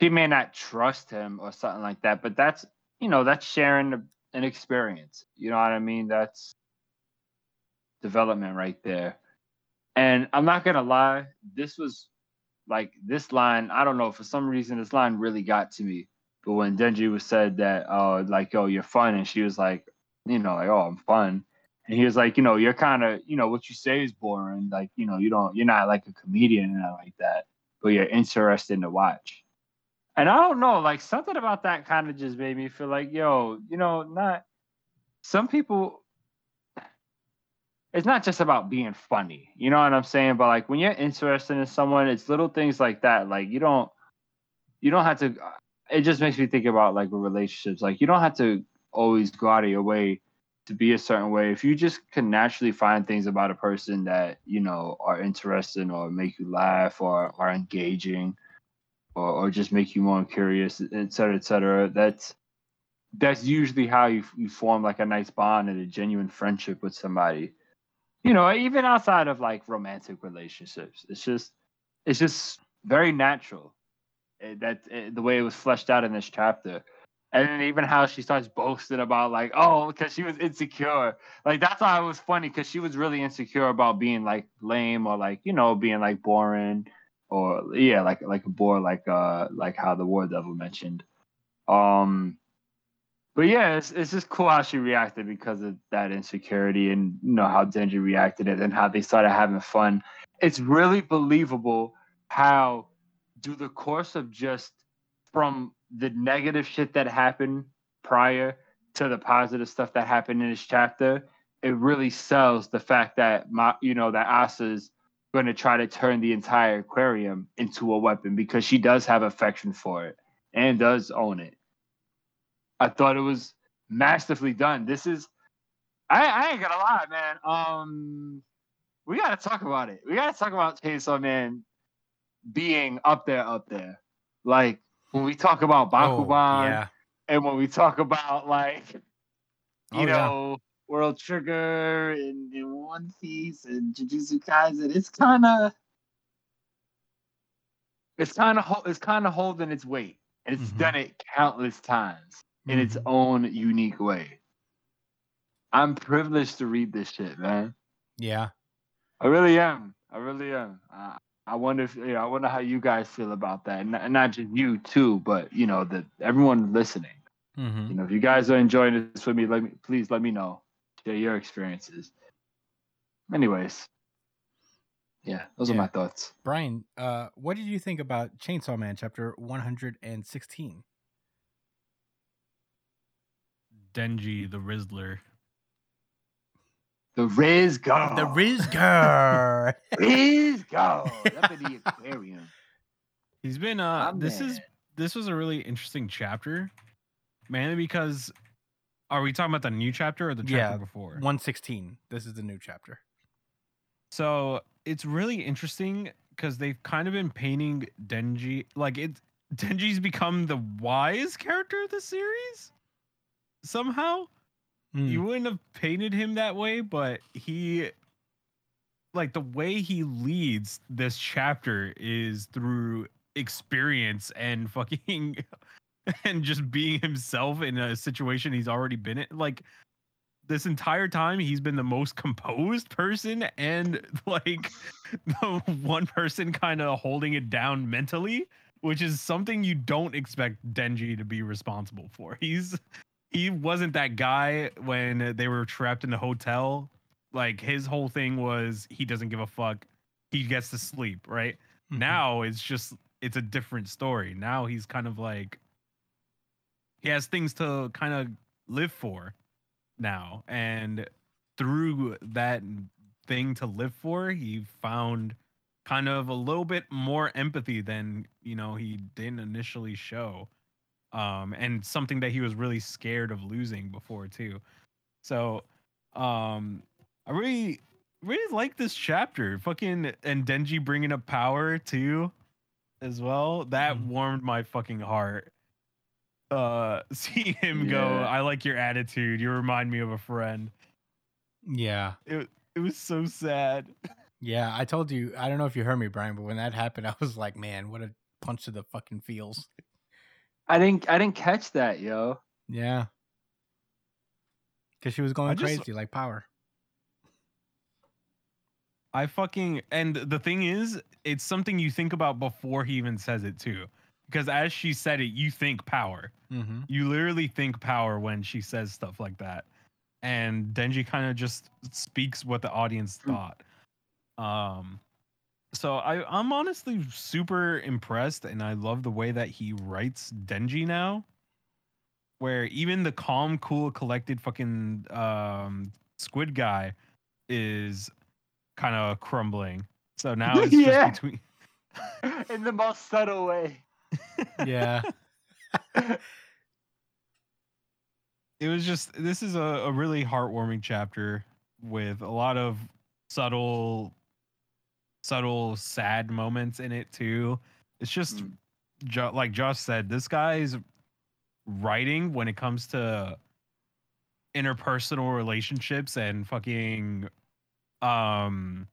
she may not trust him or something like that, but that's you know that's sharing an experience. You know what I mean? That's development right there. And I'm not gonna lie, this was like this line. I don't know for some reason this line really got to me. But when Denji was said that, oh, like, oh, you're fun, and she was like, you know, like, oh, I'm fun, and he was like, you know, you're kind of, you know, what you say is boring, like, you know, you don't, you're not like a comedian and like that, but you're interesting to watch. And I don't know, like something about that kind of just made me feel like, yo, you know, not some people. It's not just about being funny, you know what I'm saying? But like when you're interested in someone, it's little things like that. Like you don't, you don't have to it just makes me think about like relationships. Like you don't have to always go out of your way to be a certain way. If you just can naturally find things about a person that you know are interesting or make you laugh or are engaging, or, or just make you more curious, et cetera, et cetera. That's that's usually how you you form like a nice bond and a genuine friendship with somebody. You know, even outside of like romantic relationships, it's just it's just very natural eh, that eh, the way it was fleshed out in this chapter and then even how she starts boasting about like oh because she was insecure. Like that's why it was funny because she was really insecure about being like lame or like you know being like boring or yeah like like a bore like uh like how the war devil mentioned. Um but yeah it's, it's just cool how she reacted because of that insecurity and you know how Denji reacted it and how they started having fun. It's really believable how do the course of just from the negative shit that happened prior to the positive stuff that happened in this chapter, it really sells the fact that my, you know, that Asa's going to try to turn the entire aquarium into a weapon because she does have affection for it and does own it. I thought it was masterfully done. This is, I, I ain't gonna lie, man. Um, we gotta talk about it. We gotta talk about Chainsaw Man being up there, up there. Like when we talk about Bakuman, Oh, yeah. and when we talk about like, you Oh, yeah. know, World Trigger and, and One Piece and Jujutsu Kaisen, it's kind of, it's kind of, it's kind of holding its weight, and it's Mhm. done it countless times in its Mhm. own unique way. I'm privileged to read this shit, man. Yeah. I really am. I really am. I wonder if you know, I wonder how you guys feel about that, and not, and not just you too, but you know, that everyone listening. Mm-hmm. You know, if you guys are enjoying this with me, let me please let me know. Share your experiences. Anyways, yeah, those are my thoughts. Brian, uh, what did you think about Chainsaw Man chapter 116? Denji the Rizzler. The Riz God. The Rizgar. Riz God. Up in the aquarium. He's been uh My this is this was a really interesting chapter. Mainly because are we talking about the new chapter or the chapter Yeah, before? 116. This is the new chapter. So it's really interesting because they've kind of been painting Denji like it. Denji's become the wise character of the series somehow. Hmm. You wouldn't have painted him that way, but he, like the way he leads this chapter is through experience and fucking and just being himself in a situation he's already been in. Like this entire time he's been the most composed person and like the one person kind of holding it down mentally which is something you don't expect Denji to be responsible for he's he wasn't that guy when they were trapped in the hotel. Like his whole thing was he doesn't give a fuck. He gets to sleep right? Mhm. now it's just it's a different story. Now he's kind of like he has things to kind of live for now. And through that thing to live for he found kind of a little bit more empathy than you know he didn't initially show um and something that he was really scared of losing before too so um i really really like this chapter fucking and denji bringing up power too as well that Mhm. warmed my fucking heart uh seeing him go i like your attitude you remind me of a friend Yeah. it, it was so sad Yeah. I told you, I don't know if you heard me, Brian, but when that happened, I was like, man, what a punch to the fucking feels. I didn't I didn't catch that, yo. Yeah. Because she was going I just- crazy like power. I fucking and the thing is, it's something you think about before he even says it too. Because as she said it, you think power. Mm-hmm. You literally think power when she says stuff like that. And Denji kind of just speaks what the audience Hmm. thought. Um so I, I'm honestly super impressed and I love the way that he writes Denji now. Where even the calm, cool, collected fucking um squid guy is kind of crumbling. So now it's Yeah. just between In the most subtle way. Yeah. it was just this is a, a really heartwarming chapter with a lot of subtle subtle sad moments in it too it's just Mm. jo- like josh said this guy's writing when it comes to interpersonal relationships and fucking um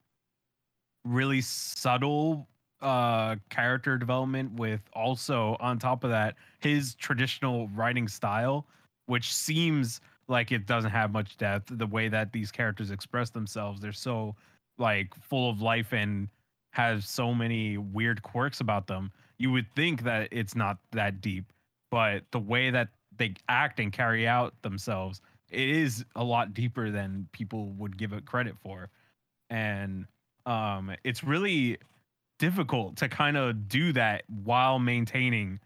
really subtle uh character development with also on top of that his traditional writing style which seems like it doesn't have much depth the way that these characters express themselves they're so like full of life and have so many weird quirks about them you would think that it's not that deep but the way that they act and carry out themselves it is a lot deeper than people would give it credit for. And um it's really difficult to kind of do that while maintaining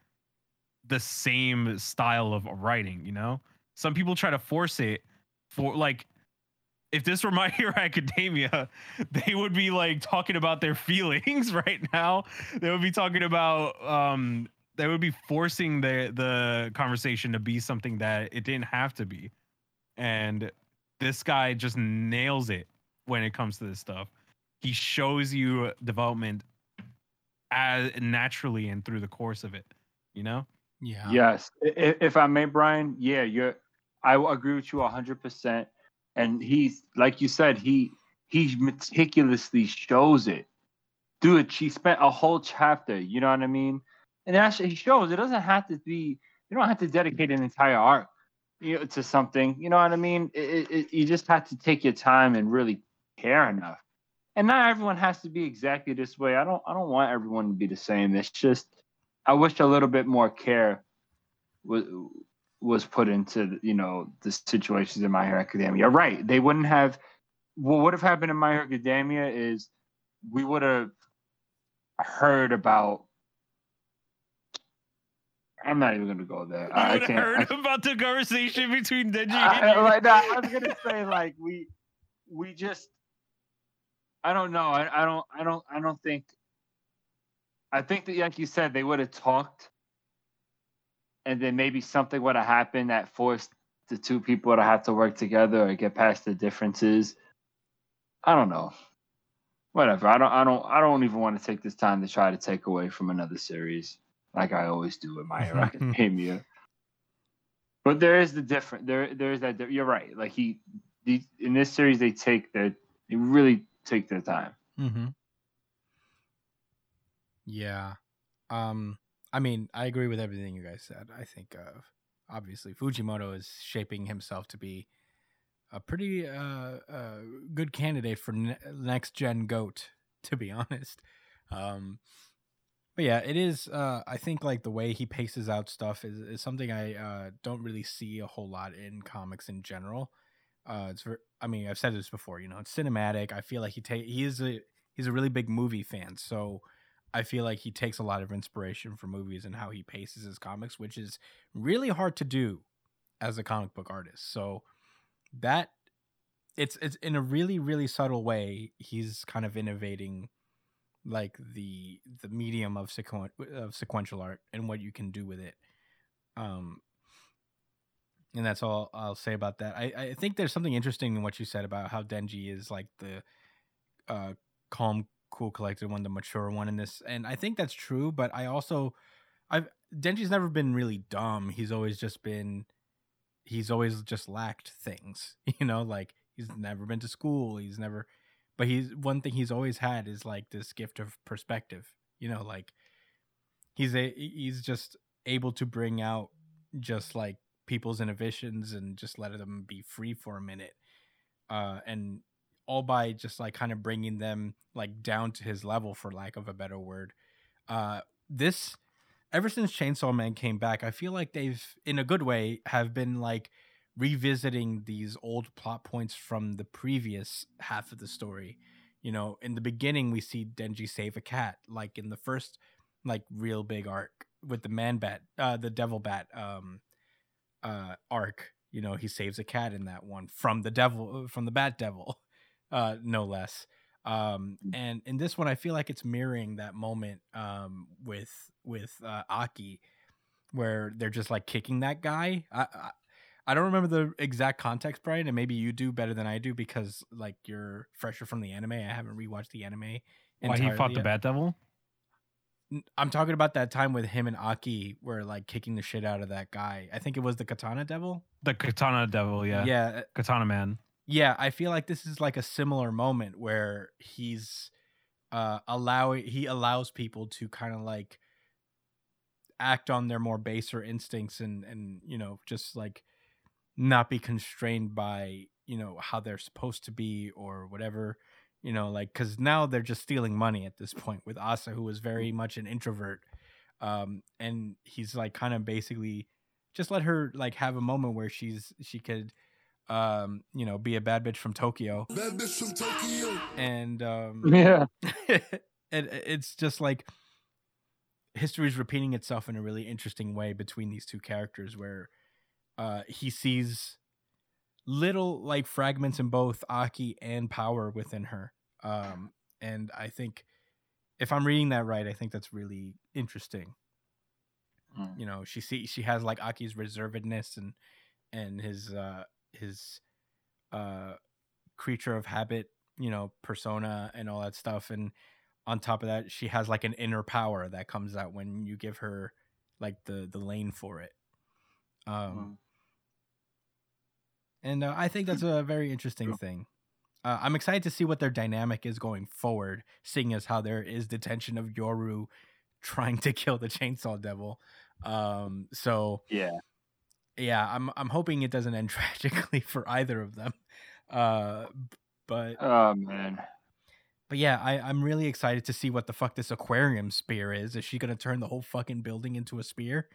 the same style of writing you know? Some people try to force it for like if this were my hero academia they would be like talking about their feelings right now they would be talking about um they would be forcing the the conversation to be something that it didn't have to be and this guy just nails it when it comes to this stuff he shows you development as naturally and through the course of it you know Yeah. Yes. I- i- If I may, Brian, yeah, you're I will agree with you hundred percent. And he's like you said, he he meticulously shows it. Dude, she spent a whole chapter, you know what I mean? And actually he shows it doesn't have to be you don't have to dedicate an entire arc you know, to something, you know what I mean? It, it, you just have to take your time and really care enough. And not everyone has to be exactly this way. I don't I don't want everyone to be the same. It's just I wish a little bit more care was was put into you know the situations in My Hero Academia. Right? They wouldn't have. What would have happened in My Hero Academia is we would have heard about I'm not even gonna go there. You I, I can't. I heard about the conversation between Denji and I, like, no, I was gonna say like we we just I don't know. I, I don't I don't I don't think I think that like you said they would have talked and then maybe something would have happened that forced the two people to have to work together or get past the differences. I don't know. Whatever. I don't I don't I don't even want to take this time to try to take away from another series like I always do with My Academia. But there is the different. There, there is that. You're right. Like he, these, in this series, they take their, they really take their time. Mm-hmm. Yeah. Um. I mean, I agree with everything you guys said. I think, uh, obviously, Fujimoto is shaping himself to be a pretty uh, uh good candidate for ne- next gen goat. To be honest. Um. But yeah, it is. Uh, I think like the way he paces out stuff is, is something I uh, don't really see a whole lot in comics in general. Uh, it's I mean, I've said this before. You know, it's cinematic. I feel like he take he is a he's a really big movie fan, so I feel like he takes a lot of inspiration from movies and how he paces his comics, which is really hard to do as a comic book artist. So that it's it's in a really really subtle way he's kind of innovating like the the medium of sequen- of sequential art and what you can do with it. Um and that's all I'll say about that. I, I think there's something interesting in what you said about how Denji is like the uh calm, cool, collected one, the mature one in this. And I think that's true, but I also I've Denji's never been really dumb. He's always just been he's always just lacked things. You know, like he's never been to school. He's never but he's one thing he's always had is like this gift of perspective. You know, like he's a he's just able to bring out just like people's inhibitions and just let them be free for a minute uh and all by just like kind of bringing them like down to his level for lack of a better word. Uh this ever since chainsaw man came back i feel like they've in a good way have been like revisiting these old plot points from the previous half of the story. You know in the beginning we see denji save a cat like in the first like real big arc with the man bat uh the devil bat um uh arc. You know he saves a cat in that one from the devil from the bat devil uh no less um and in this one i feel like it's mirroring that moment um with with uh aki where they're just like kicking that guy i i, I don't remember the exact context brian and maybe you do better than i do because like you're fresher from the anime i haven't rewatched the anime Why he fought entirely the yet. Bat Devil? I'm talking about that time with him and Aki where like kicking the shit out of that guy. I think it was the Katana Devil. The Katana Devil, yeah. Yeah. Katana Man. Yeah, I feel like this is like a similar moment where he's uh allowing he allows people to kind of like act on their more baser instincts and and you know just like not be constrained by you know how they're supposed to be or whatever you know like because now they're just stealing money at this point with asa who is very much an introvert um and he's like kind of basically just let her like have a moment where she's she could um you know be a bad bitch from tokyo Bad bitch from Tokyo. and um Yeah. and it's just like history is repeating itself in a really interesting way between these two characters where uh he sees little like fragments in both aki and power within her um and i think if i'm reading that right i think that's really interesting Mm. you know she see she has like aki's reservedness and and his uh his uh creature of habit you know persona and all that stuff and on top of that she has like an inner power that comes out when you give her like the the lane for it um Mm. and uh, i think that's a very interesting True. thing uh, i'm excited to see what their dynamic is going forward seeing as how there is the tension of yoru trying to kill the chainsaw devil um so Yeah. Yeah i'm i'm hoping it doesn't end tragically for either of them uh but Oh man. but yeah i i'm really excited to see what the fuck this aquarium spear is is she gonna turn the whole fucking building into a spear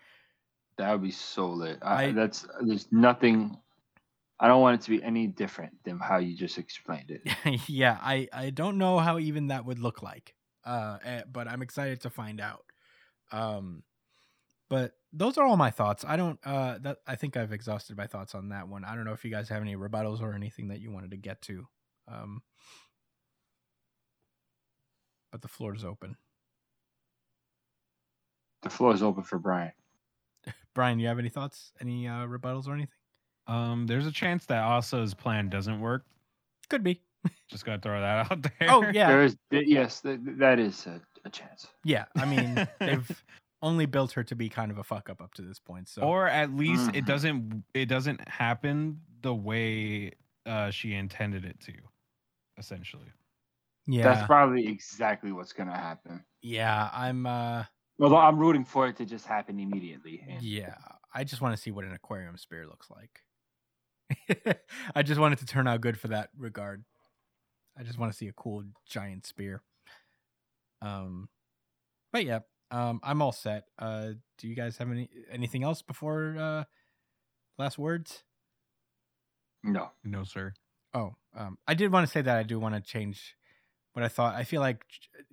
That would be so lit. I, I- that's there's nothing. I don't want it to be any different than how you just explained it. yeah i i don't know how even that would look like uh eh, but i'm excited to find out um but those are all my thoughts. I don't. Uh, that I think I've exhausted my thoughts on that one. I don't know if you guys have any rebuttals or anything that you wanted to get to. Um, but the floor is open. The floor is open for Brian. Brian, you have any thoughts? Any uh, rebuttals or anything? Um, there's a chance that Asa's plan doesn't work. Could be. Just gotta throw that out there. Oh yeah, There is yes, that is a, a chance. yeah. I mean, they've only built her to be kind of a fuck up up to this point. So or at least it Mhm. doesn't it doesn't happen the way uh she intended it to essentially yeah, That's probably exactly what's gonna happen. yeah. I'm. uh Although I'm rooting for it to just happen immediately. Yeah, I just want to see what an aquarium spear looks like. I just want it to turn out good for that regard. I just want to see a cool giant spear. Um, but yeah, um, I'm all set. Uh, do you guys have any anything else before uh, last words? No. no sir Oh, um, I did want to say that I do want to change what I thought. I feel like,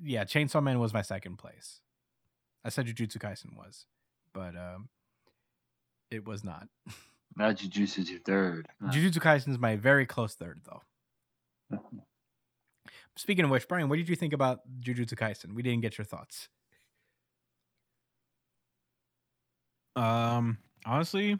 yeah, Chainsaw Man was my second place. I said Jujutsu Kaisen was, but um, it was not. Now Jujutsu is your third. Jujutsu Kaisen is my very close third, though. Speaking of which, Brian, what did you think about Jujutsu Kaisen? We didn't get your thoughts. Um honestly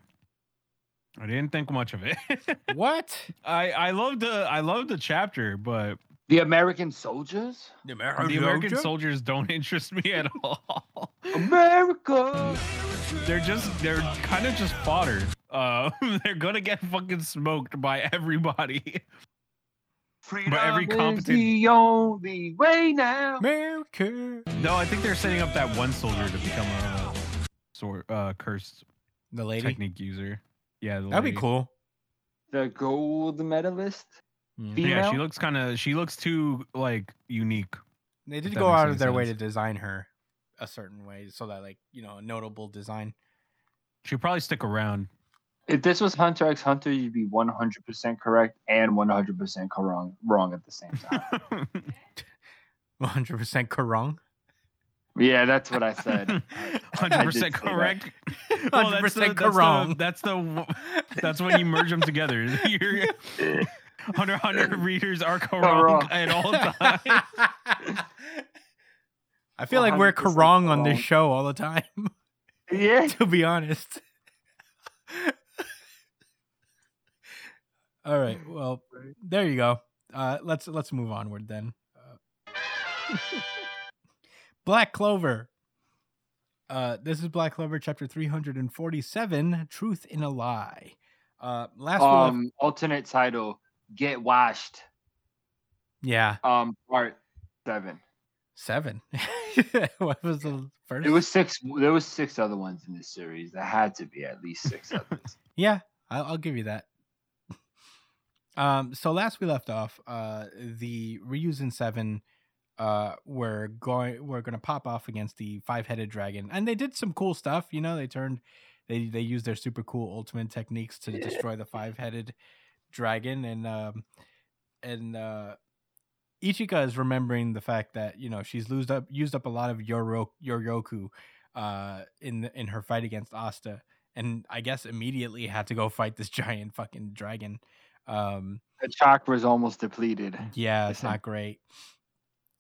i didn't think much of it What? i i loved the i loved the chapter but The American soldiers? The the american soldiers don't interest me at all America! they're just they're kind of just fodder uh they're gonna get fucking smoked by everybody Freedom every is the only way now. America. no i think they're setting up that one soldier to become a sword uh cursed The lady. technique user yeah the That'd be cool. The gold medalist? Mm. Female? yeah she looks kind of she looks too like unique They did go out of their way to design her a certain way so that, like, you know, a notable design. she'll probably stick around If this was Hunter x Hunter, you'd be 100% correct and 100% wrong, wrong at the same time. 100% Karong. Yeah, that's what I said. I- I Hundred did percent correct. 100% that's the, Karong. That's the, that's when you merge them together. Your Hunter x Hunter readers are Karong Karong. at all times. I feel like we're 100% Karong on this show all the time, Yeah. to be honest. all right. Well, there you go. Uh, let's let's move onward then. Uh, Black Clover. Uh, this is Black Clover, chapter three hundred and forty-seven. Truth in a lie. Uh, last left- Um, alternate title: Get Washed. yeah, Um, part seven. seven. what was the first? It was six. There was six other ones in this series. There had to be at least six others. Yeah, I'll, I'll give you that. um, so last we left off, uh, the Ryuzen Seven, uh, were going, were going to pop off against the five-headed dragon, and they did some cool stuff. You know, they turned, they they used their super cool ultimate techniques to destroy the five-headed dragon, and um, and uh, Ichika is remembering the fact that you know she's used up used up a lot of Yoro Yoroku, uh, in in her fight against Asta and I guess immediately had to go fight this giant fucking dragon. Um, the chakra chakra's almost depleted. yeah, it's not great.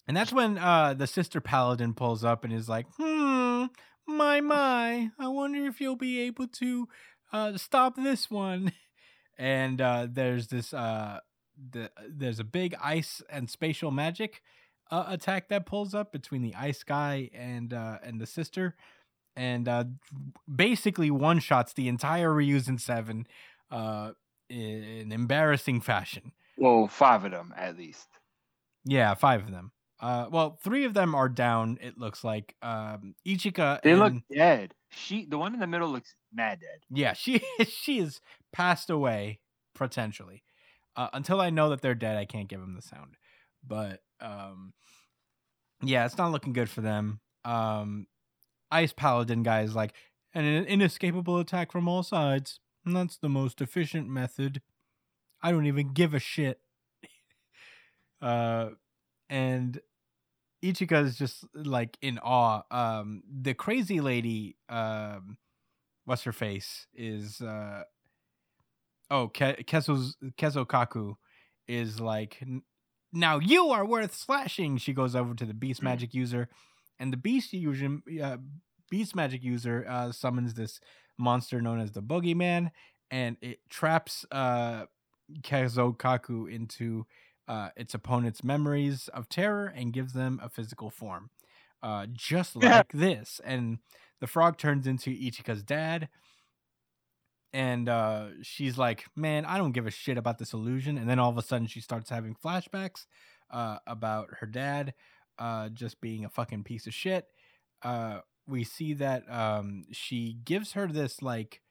And that's when uh, the sister paladin pulls up and is like, "Hmm, my my, I wonder if you'll be able to uh, stop this one." And uh, there's this uh, the there's a big ice and spatial magic uh, attack that pulls up between the ice guy and uh, and the sister, and uh, basically one shots the entire Ryuzen Seven uh, in embarrassing fashion. Well, five of them at least. Yeah, five of them. Uh, well, three of them are down. It looks like um, Ichika. They look dead. She, the one in the middle, looks mad dead. Yeah, she she is passed away potentially. Uh, until I know that they're dead, I can't give them the sound. But um, yeah, it's not looking good for them. Um, Ice Paladin guy is like an inescapable attack from all sides. And that's the most efficient method. I don't even give a shit. uh, and Ichika is just like in awe. Um, the crazy lady, um, what's her face is uh oh Ke- Keso's Keso Kaku is like "N- now you are worth slashing. She goes over to the beast Mm. magic user, and the beast user uh, beast magic user uh, summons this monster known as the boogeyman, and it traps uh Kezo Kaku into uh, its opponent's memories of terror and gives them a physical form, uh, just Yeah. like this. And the frog turns into Ichika's dad. And uh, she's like, Man, I don't give a shit about this illusion. And then all of a sudden, she starts having flashbacks uh, about her dad uh, just being a fucking piece of shit. Uh, we see that um, she gives her this like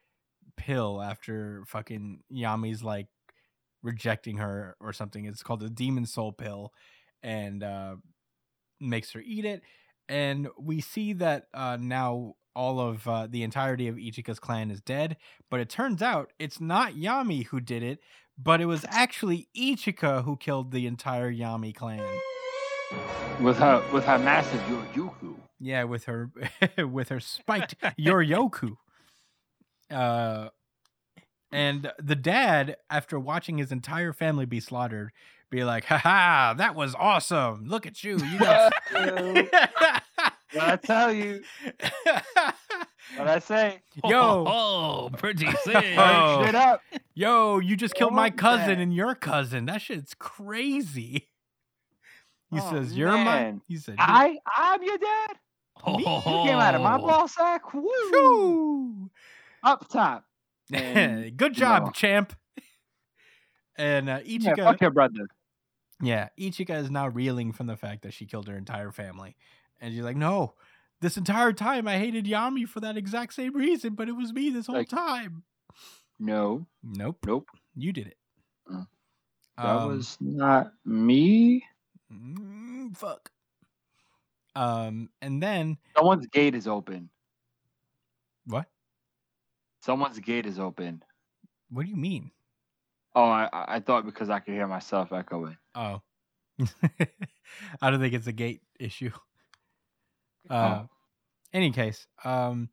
pill after fucking Yami's like rejecting her or something. It's called the demon soul pill and uh, makes her eat it. And we see that uh, now all of uh, the entirety of Ichika's clan is dead. But it turns out it's not Yami who did it, but it was actually Ichika who killed the entire Yami clan. With her with her massive Yoryoku. Yeah, with her with her spiked Yoryoku. Uh and the dad, after watching his entire family be slaughtered, be like, "Ha ha, that was awesome. Look at you. You got What I tell you, what I say, Yo. oh, pretty sick. Oh. straight up. Yo, you just killed my cousin that. and your cousin. That shit's crazy. He Oh, says, You're my man. he said I I'm your dad. Me, you came out of my oh. ball sack. Woo! Up top. And, Good job, know. champ. And uh, yeah, Ichika fuck your brother. Yeah, Ichika is now reeling from the fact that she killed her entire family. And she's like, no, this entire time I hated Yami for that exact same reason, but it was me this whole Like- time. No, Nope. nope. You did it. Mm. That Um, was not me. mm, fuck. Um, and then Someone's gate is open. what? Someone's gate is open. What do you mean? Oh, I I thought because I could hear myself echoing. Oh. I don't think it's a gate issue. Uh Oh. any case, um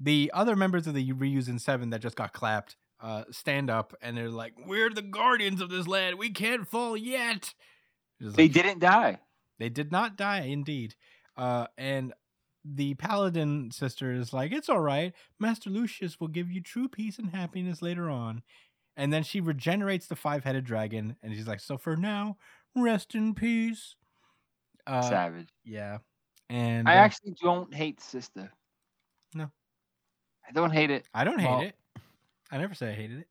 the other members of the Ryuzen Seven that just got clapped uh stand up and they're like, We're the guardians of this land. We can't fall yet. They like, didn't die. They did not die, indeed. Uh and the paladin sister is like, It's all right. Master Lucius will give you true peace and happiness later on. And then she regenerates the five headed dragon, and she's like, So for now, rest in peace. Uh, Savage. yeah. And I uh, actually don't hate sister. No. I don't hate it. I don't hate well- it. I never say I hated it.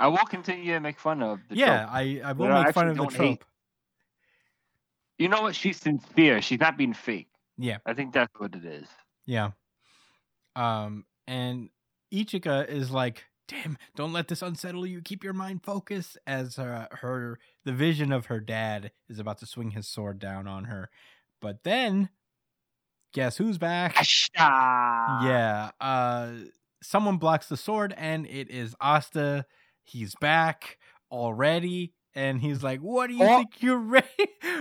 I will continue to make fun of the yeah, trope. I, I will But I make fun of the don't hate- trope. You know what? She's sincere. She's not being fake. Yeah. I think that's what it is. Yeah. Um, and Ichika is like, damn, don't let this unsettle you. Keep your mind focused as uh, her, the vision of her dad is about to swing his sword down on her. But then, guess who's back? Yeah. Uh someone blocks the sword and it is Asta. He's back already. And he's like, What do you Oh. think you're ready?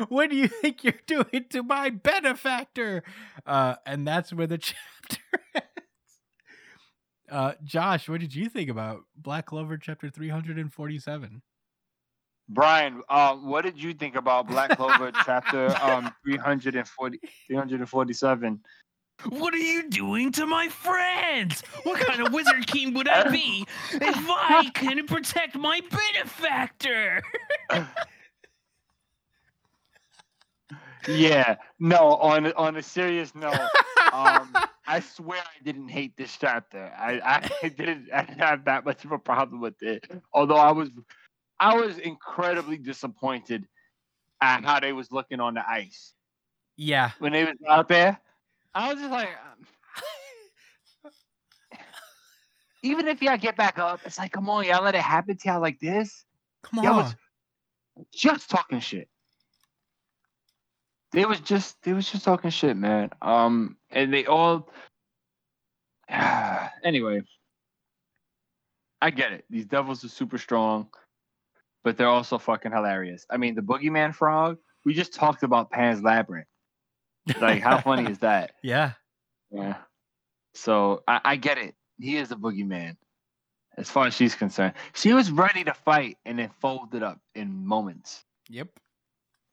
What do you think you're doing to my benefactor? Uh, and that's where the chapter ends. Uh, Josh, what did you think about Black Clover chapter 347? Brian, uh, what did you think about Black Clover chapter um 340, 347? What are you doing to my friends? What kind of wizard king would I be if I couldn't protect my benefactor? Yeah, no. On a- on a serious note, um, I swear I didn't hate this chapter. I, I didn't, I didn't have that much of a problem with it. Although I was I was incredibly disappointed at how they was looking on the ice yeah. when they was out there. I was just like, um, even if y'all get back up, it's like, come on, y'all let it happen to y'all like this. Come Y'all on. was just talking shit. They was just they was just talking shit, man. Um, and they all. anyway, I get it. These devils are super strong, but they're also fucking hilarious. I mean, the boogeyman frog. We just talked about Pan's Labyrinth. Like, how funny is that? Yeah. Yeah. So I, I get it. he is a boogeyman. As far as she's concerned, she was ready to fight and then folded up in moments. Yep.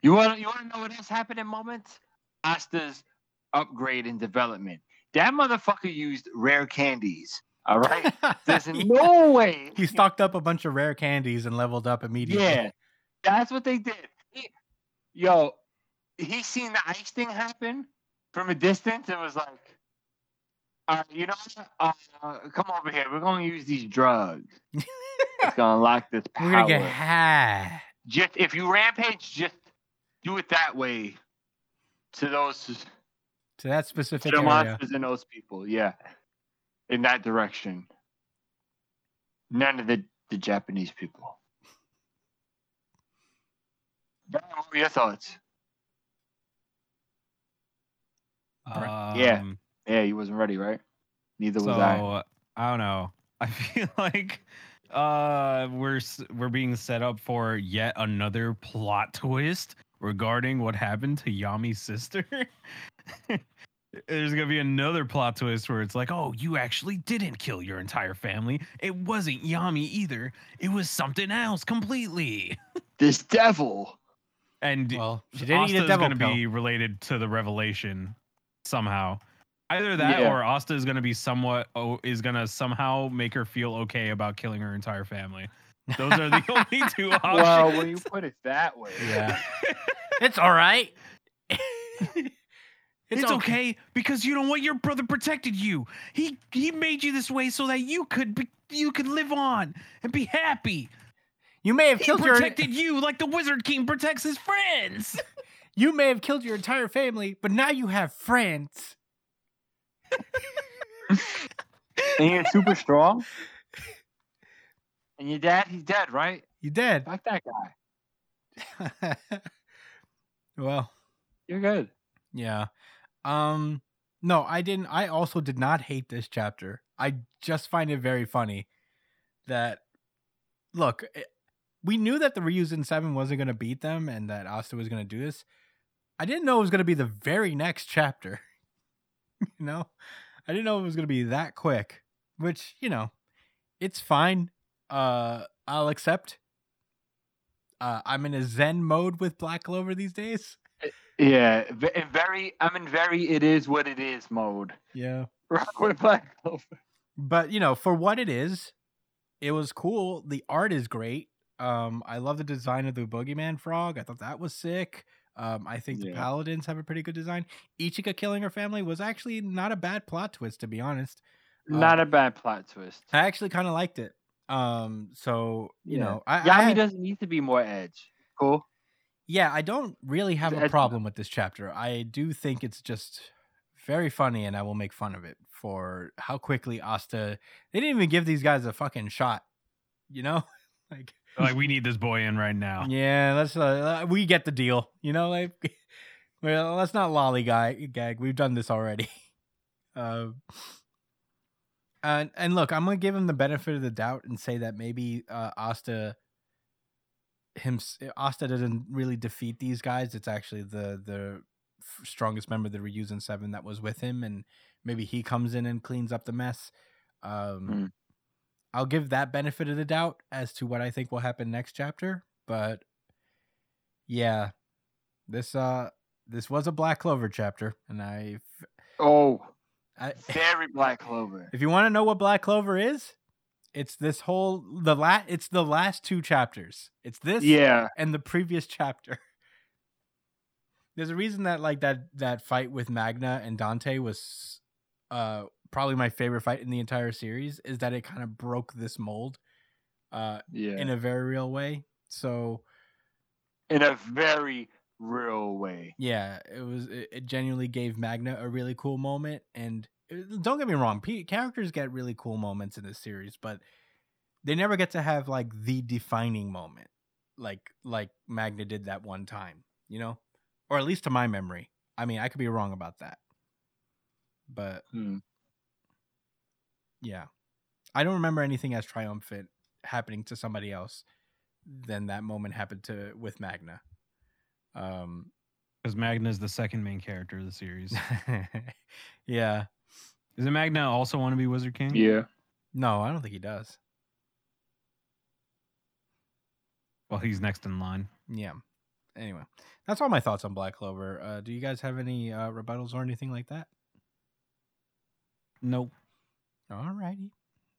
You want you want to know what else happened in moments? Asta's upgrade and development. That motherfucker used rare candies. All right. There's no way. he stocked up a bunch of rare candies and leveled up immediately. Yeah, that's what they did. He- yo, he seen the ice thing happen from a distance and was like, uh, you know, uh, come over here. We're gonna use these drugs. it's gonna lock this power. We're gonna get high. just if you rampage, just do it that way to those To that to specific the area. monsters and those people. Yeah, in that direction. None of the the Japanese people. What were your thoughts? Yeah. Um, Yeah, he wasn't ready, right? Neither was I. I don't know. I feel like uh we're we're being set up for yet another plot twist regarding what happened to Yami's sister. There's gonna be another plot twist where it's like, oh, you actually didn't kill your entire family. It wasn't Yami either. It was something else completely. This devil. And Well, she didn't eat a Asta's devil gonna pill. be related to the revelation somehow. Either that Yeah. or Asta is gonna be somewhat oh, is gonna somehow make her feel okay about killing her entire family. Those are the only two options. Well, when you put it that way. Yeah. it's all right. it's, okay. because you know what your brother protected you. He he made you this way so that you could be, you could live on and be happy. You may have He killed your protected you like the Wizard King protects his friends. You may have killed your entire family, but now you have friends. And you're super strong. And your dad, he's dead, right? You dead. Fuck that guy. well, You're good. yeah. Um no, I didn't I also did not hate this chapter. I just find it very funny that look, it, we knew that the Ryuzen 7 wasn't going to beat them and that Asta was going to do this. I didn't know it was going to be the very next chapter. you know? I didn't know it was going to be that quick, which, you know, it's fine. Uh I'll accept. Uh I'm in a zen mode with Black Clover these days. Yeah, in very. I'm in very. It is what it is mode. Yeah. Rock with Black Clover. but you know for what it is it was cool the art is great um i love the design of the boogeyman frog i thought that was sick um i think the paladins have a pretty good design ichika killing her family was actually not a bad plot twist to be honest Uh, Not a bad plot twist. i actually kind of liked it um so you Yeah. know i, I Yami had- doesn't need to be more edge. Cool. yeah i don't really have a problem with this chapter i do think it's just very funny and i will make fun of it for how quickly asta they didn't even give these guys a fucking shot you know like like we need this boy in right now. Yeah, let's. Uh, uh, we get the deal. You know, like, well, let's not lollygag. Gag. We've done this already. Uh, and and look, I'm gonna give him the benefit of the doubt and say that maybe uh, Asta, him, Asta doesn't really defeat these guys. It's actually the the strongest member of the Ryuzen Seven that was with him, and maybe he comes in and cleans up the mess. Um, Hmm. I'll give that benefit of the doubt as to what I think will happen next chapter, but yeah, this uh this was a Black Clover chapter, and I, Oh, I very Black Clover. if you want to know what Black Clover is, it's this whole the la it's the last two chapters. It's this Yeah. and the previous chapter. There's a reason that like that that fight with Magna and Dante was uh probably my favorite fight in the entire series is that it kind of broke this mold uh Yeah. in a very real way. So in a very real way. yeah, it was it, it genuinely gave Magna a really cool moment and uh, don't get me wrong, P- characters get really cool moments in this series, but they never get to have like the defining moment like like Magna did that one time, you know? Or at least to my memory. I mean, I could be wrong about that. But Hmm. Yeah. I don't remember anything as triumphant happening to somebody else than that moment happened to with Magna. Um Because Magna is the second main character of the series. yeah. Does it Magna also want to be Wizard King? Yeah. No, I don't think he does. Well, he's next in line. Yeah. Anyway, that's all my thoughts on Black Clover. Uh, do you guys have any uh, rebuttals or anything like that? Nope. All righty.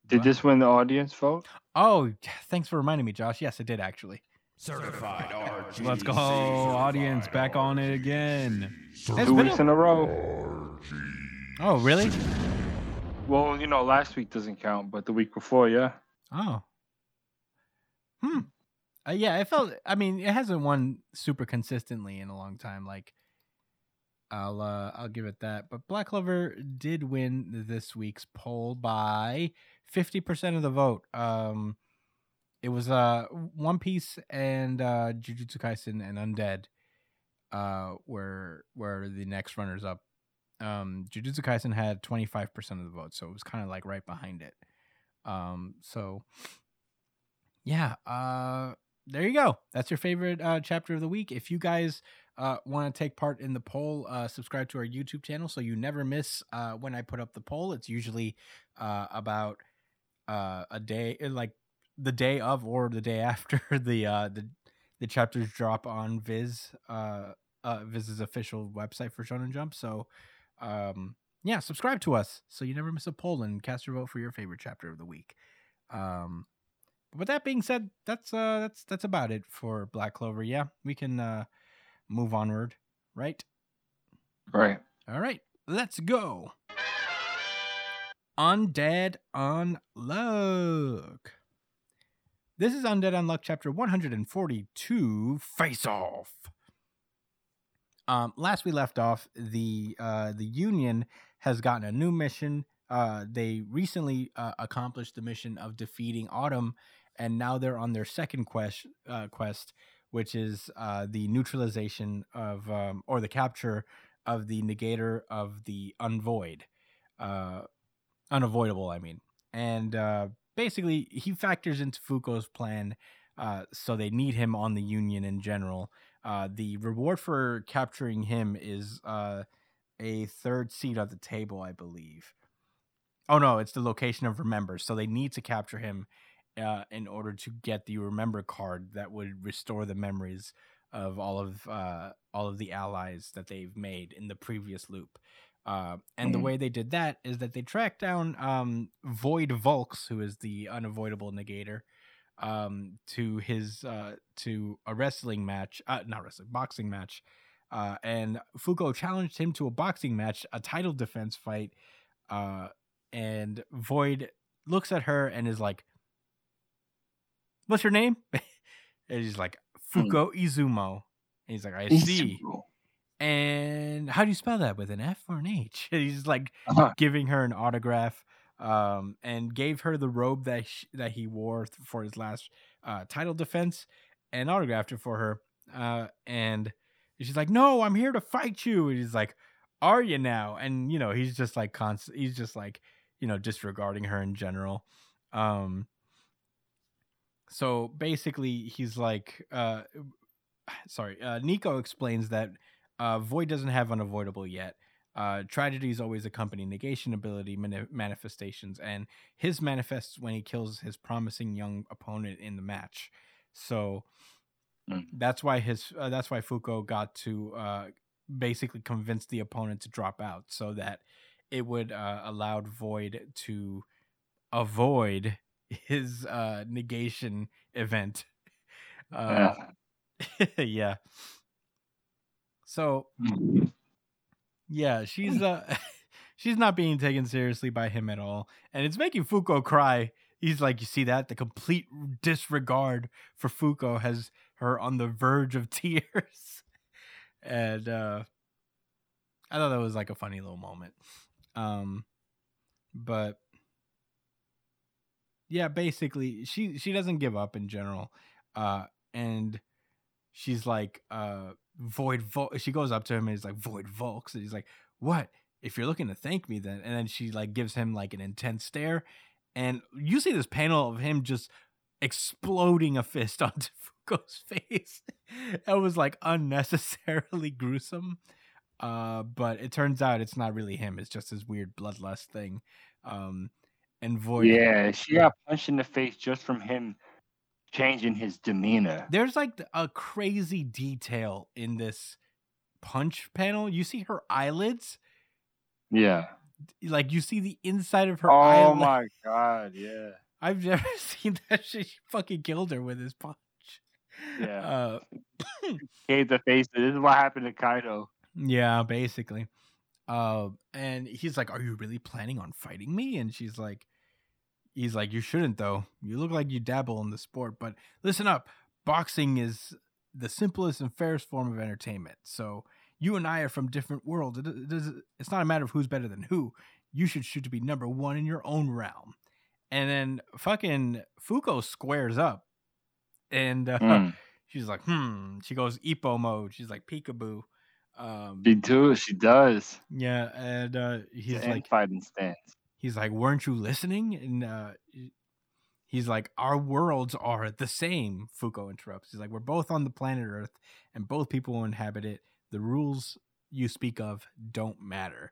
Did this win the audience vote? Oh, thanks for reminding me, Josh. Yes, it did actually. Certified RG. Let's go, audience. Back on it again. It's Two weeks a- in a row. RG. Oh, really? Well, you know, last week doesn't count, but the week before, yeah. Oh. Hmm. Uh, yeah, it felt. I mean, it hasn't won super consistently in a long time. Like, I'll uh, I'll give it that. But Black Clover did win this week's poll by fifty percent of the vote. Um, it was uh One Piece and uh Jujutsu Kaisen and Undead, uh, were were the next runners up. Um, Jujutsu Kaisen had twenty five percent of the vote, so it was kind of like right behind it. Um, so yeah, uh, there you go. That's your favorite uh, chapter of the week. If you guys uh, want to take part in the poll, uh, subscribe to our YouTube channel so you never miss uh, when I put up the poll. It's usually uh, about uh, a day, like the day of or the day after the uh, the the chapters drop on Viz, Viz's official website for Shonen Jump. So, um, yeah, subscribe to us so you never miss a poll and cast your vote for your favorite chapter of the week. Um, but with that being said, that's uh that's that's about it for Black Clover. Yeah, we can uh move onward, right? Right. All right, let's go. Undead Unluck. This is Undead Unluck chapter 142 Face Off. Um, last we left off, the uh, the Union has gotten a new mission. Uh, they recently uh, accomplished the mission of defeating Autumn, and now they're on their second quest, uh, quest which is uh, the neutralization of um, or the capture of the negator of the unvoid, uh, unavoidable. I mean, and uh, basically he factors into Fuko's plan. Uh, so they need him on the Union in general. Uh, the reward for capturing him is uh, a third seat at the table, I believe. Oh no, it's the location of remember. So they need to capture him uh, in order to get the remember card that would restore the memories of all of uh, all of the allies that they've made in the previous loop. Uh, and the Mhm. way they did that is that they tracked down um, Void Volks, who is the unavoidable negator, um, to his uh, to a wrestling match, uh, not wrestling, boxing match. Uh, and Fuko challenged him to a boxing match, a title defense fight. Uh, and Void looks at her and is like, "What's your name?" and he's like, "Fuko Izumo." And he's like, "I see." And how do you spell that with an F or an H? And he's like Uh-huh. giving her an autograph, um, and gave her the robe that sh- that he wore for his last uh, title defense, and autographed it for her. Uh, and she's like, "No, I'm here to fight you." And he's like, "Are you now?" And you know, he's just like constant. He's just like you know disregarding her in general. Um, so basically, he's like, uh, sorry, uh, Nico explains that uh, Void doesn't have unavoidable yet. Uh, tragedies always accompany negation ability mani- manifestations, and his manifests when he kills his promising young opponent in the match. So Mm. that's why his uh, that's why Fuko got to uh, basically convince the opponent to drop out, so that it would uh, allow Void to avoid his uh, negation event. Uh, yeah. So Mhm. yeah, she's uh she's not being taken seriously by him at all. And it's making Fuko cry. He's like, you see that? The complete disregard for Fuko has her on the verge of tears. and uh I thought that was like a funny little moment. Um but yeah, basically she she doesn't give up in general. Uh and she's like uh void Vol- she goes up to him and he's like void volks and he's like what if you're looking to thank me then and then she like gives him like an intense stare and you see this panel of him just exploding a fist onto Fuko's face that was like unnecessarily gruesome uh but it turns out it's not really him it's just his weird bloodlust thing um and Void. Yeah, she got punched in the face just from him changing his demeanor. There's like a crazy detail in this punch panel. You see her eyelids, Yeah. like you see the inside of her Oh eyelid. my god, yeah. I've never seen that shit. She fucking killed her with his punch. Yeah. Uh, Gave the face. This is what happened to Kaido. yeah, basically. Uh, and he's like, "Are you really planning on fighting me?" And she's like, "He's like, you shouldn't though. You look like you dabble in the sport, but listen up. Boxing is the simplest and fairest form of entertainment. So you and I are from different worlds. It, it it's not a matter of who's better than who. You should shoot to be number one in your own realm." And then fucking Fuko squares up, and uh, Mm. she's like, "Hmm." She goes Ippo mode. She's like peekaboo. Um, She do. She does. yeah, and uh, He's he's an like, fighting stance. He's like, weren't you listening? And uh, he's like, our worlds are the same. Fuko interrupts. He's like, we're both on the planet Earth, and both people inhabit it. The rules you speak of don't matter.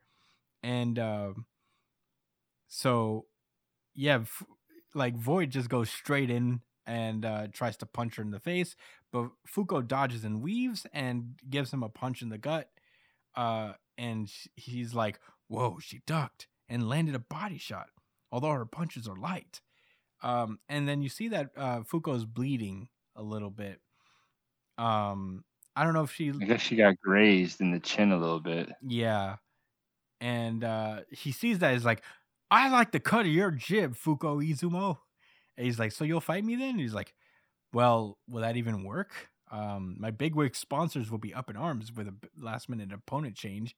And um, so, yeah, f- like Void just goes straight in and uh, tries to punch her in the face, but Fuko dodges and weaves and gives him a punch in the gut. Uh, and he's like, "Whoa!" She ducked and landed a body shot, although her punches are light. Um, and then you see that uh, Fuko's bleeding a little bit. Um, I don't know if she, I guess she got grazed in the chin a little bit. yeah. And uh, he sees that he's like, "I like the cut of your jib, Fuko Izumo." And he's like, "So you'll fight me then?" And he's like, "Well, will that even work? Um, my bigwig sponsors will be up in arms with a last minute opponent change."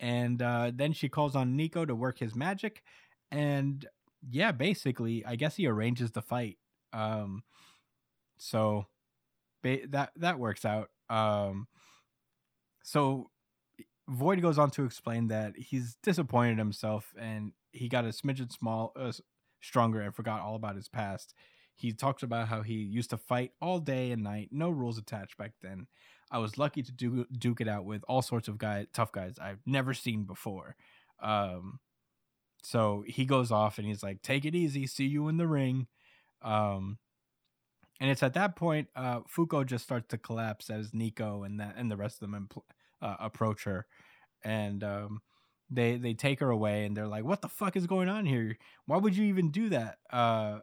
And uh, then she calls on Nico to work his magic, and yeah, basically, I guess he arranges the fight. Um, so ba- that that works out. Um, so Void goes on to explain that he's disappointed himself and he got a smidgen small, uh, stronger and forgot all about his past. He talks about how he used to fight all day and night, no rules attached back then. I was lucky to duke it out with all sorts of guys, tough guys I've never seen before. Um, so he goes off and he's like, "Take it easy, see you in the ring." Um, and it's at that point uh, Fuko just starts to collapse as Nico and that and the rest of them impl- uh, approach her, and um, they they take her away and they're like, "What the fuck is going on here? Why would you even do that?" Uh,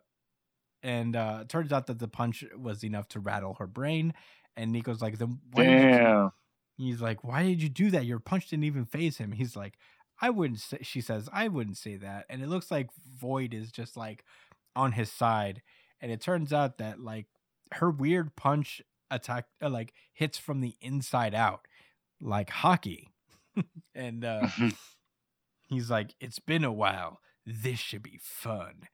and uh, it turns out that the punch was enough to rattle her brain. And Nico's like, "Then why Damn. He's like, "Why did you do that? Your punch didn't even phase him." He's like, "I wouldn't." Say, she says, "I wouldn't say that." And it looks like Void is just like on his side, and it turns out that like her weird punch attack uh, like hits from the inside out, like hockey. and uh, he's like, "It's been a while. This should be fun."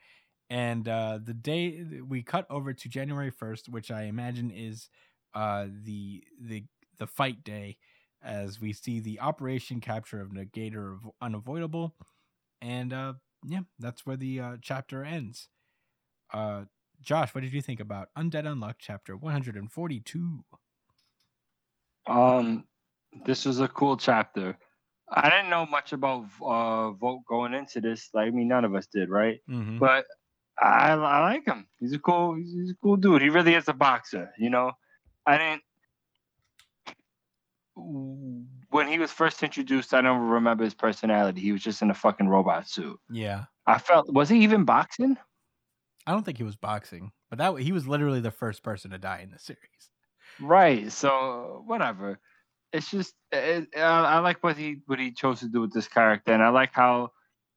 And uh, the day we cut over to January first, which I imagine is uh, the the the fight day, as we see the operation capture of Negator of unavoidable, and uh, yeah, that's where the uh, chapter ends. Uh, Josh, what did you think about Undead Unluck chapter one hundred and forty two? Um, this was a cool chapter. I didn't know much about uh Void going into this. Like, I mean, none of us did, right? Mm-hmm. But I, I like him. He's a cool. He's a cool dude. He really is a boxer. You know, I didn't. When he was first introduced, I don't remember his personality. He was just in a fucking robot suit. Yeah, I felt. Was he even boxing? I don't think he was boxing, but that he was literally the first person to die in the series. Right. So whatever. It's just it, I, I like what he what he chose to do with this character, and I like how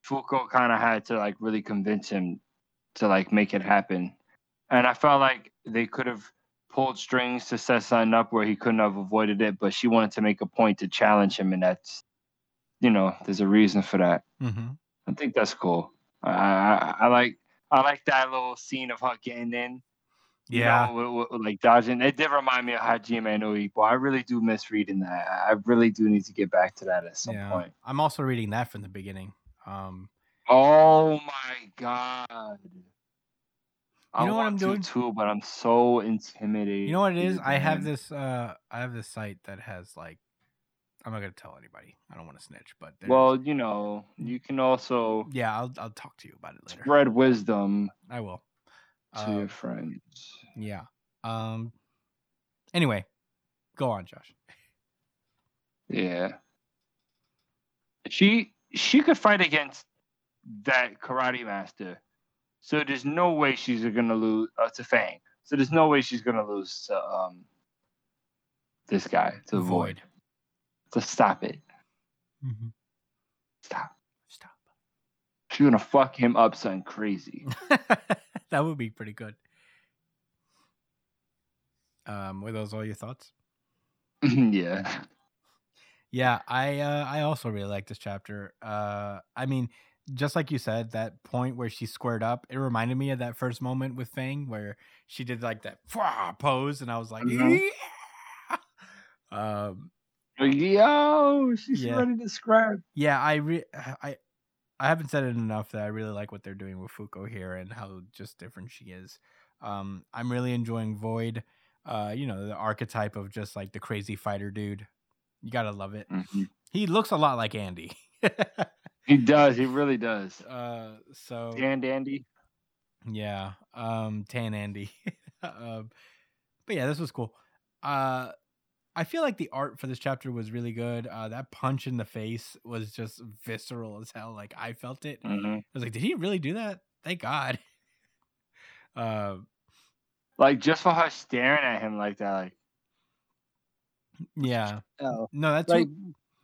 Fuko kind of had to like really convince him to like make it happen. And I felt like they could have pulled strings to set something up where he couldn't have avoided it, but she wanted to make a point to challenge him, and that's you know there's a reason for that. Mm-hmm. I think that's cool. I I, I like I like that little scene of her getting in you Yeah, know, with- with- like dodging. It did remind me of Hajime no Ippo. I really do miss reading that. I really do need to get back to that at some yeah. point. I'm also reading that from the beginning. Um, Oh my god! I You know what want I'm to doing? too, but I'm so intimidated. You know what it is? I have this uh I have this site that has like I'm not gonna tell anybody. I don't want to snitch, but there's- Well, you know, you can also yeah, I'll I'll talk to you about it later. spread wisdom I will. to Uh, your friends. yeah. Um. Anyway, go on, Josh. Yeah. She she could fight against that karate master. So there's no way she's gonna lose uh, to Fang. So there's no way she's gonna lose to um this guy to Void. Void. So stop it. Mm-hmm. Stop. Stop. She's gonna fuck him up something crazy. that would be pretty good. Um, were those all your thoughts? yeah. Yeah, I uh, I also really like this chapter. Uh, I mean, just like you said, that point where she squared up, it reminded me of that first moment with Fang where she did like that pose, and I was like, Mhm. yeah. Um, Yo, she's Yeah. ready to scrap. yeah, I re- I I haven't said it enough that I really like what they're doing with Fuko here and how just different she is. Um, I'm really enjoying Void. Uh, you know, the archetype of just like the crazy fighter dude. You gotta love it. Mhm. He looks a lot like Andy. He does. He really does. uh, so And Andy. yeah, um, Tan Andy. um, but yeah, this was cool. Uh, I feel like the art for this chapter was really good. Uh, that punch in the face was just visceral as hell. Like I felt it. hmm I was like, did he really do that? Thank God. Uh, Like just for her staring at him like that, like yeah. oh. No, that's like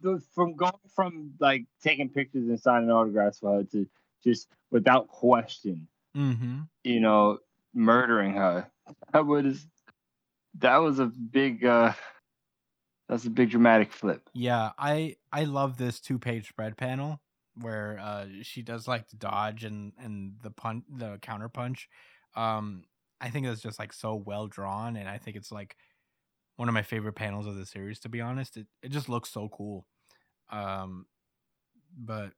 the, from going from like taking pictures and signing autographs for her to just without question, mm-hmm. you know, murdering her. That was that was a big uh that's a big dramatic flip. Yeah, I I love this two page spread panel where uh she does like the dodge and and the punch the counter punch. Um I think that's just like so well drawn and I think it's like one of my favorite panels of the series to be honest. It it just looks so cool. Um but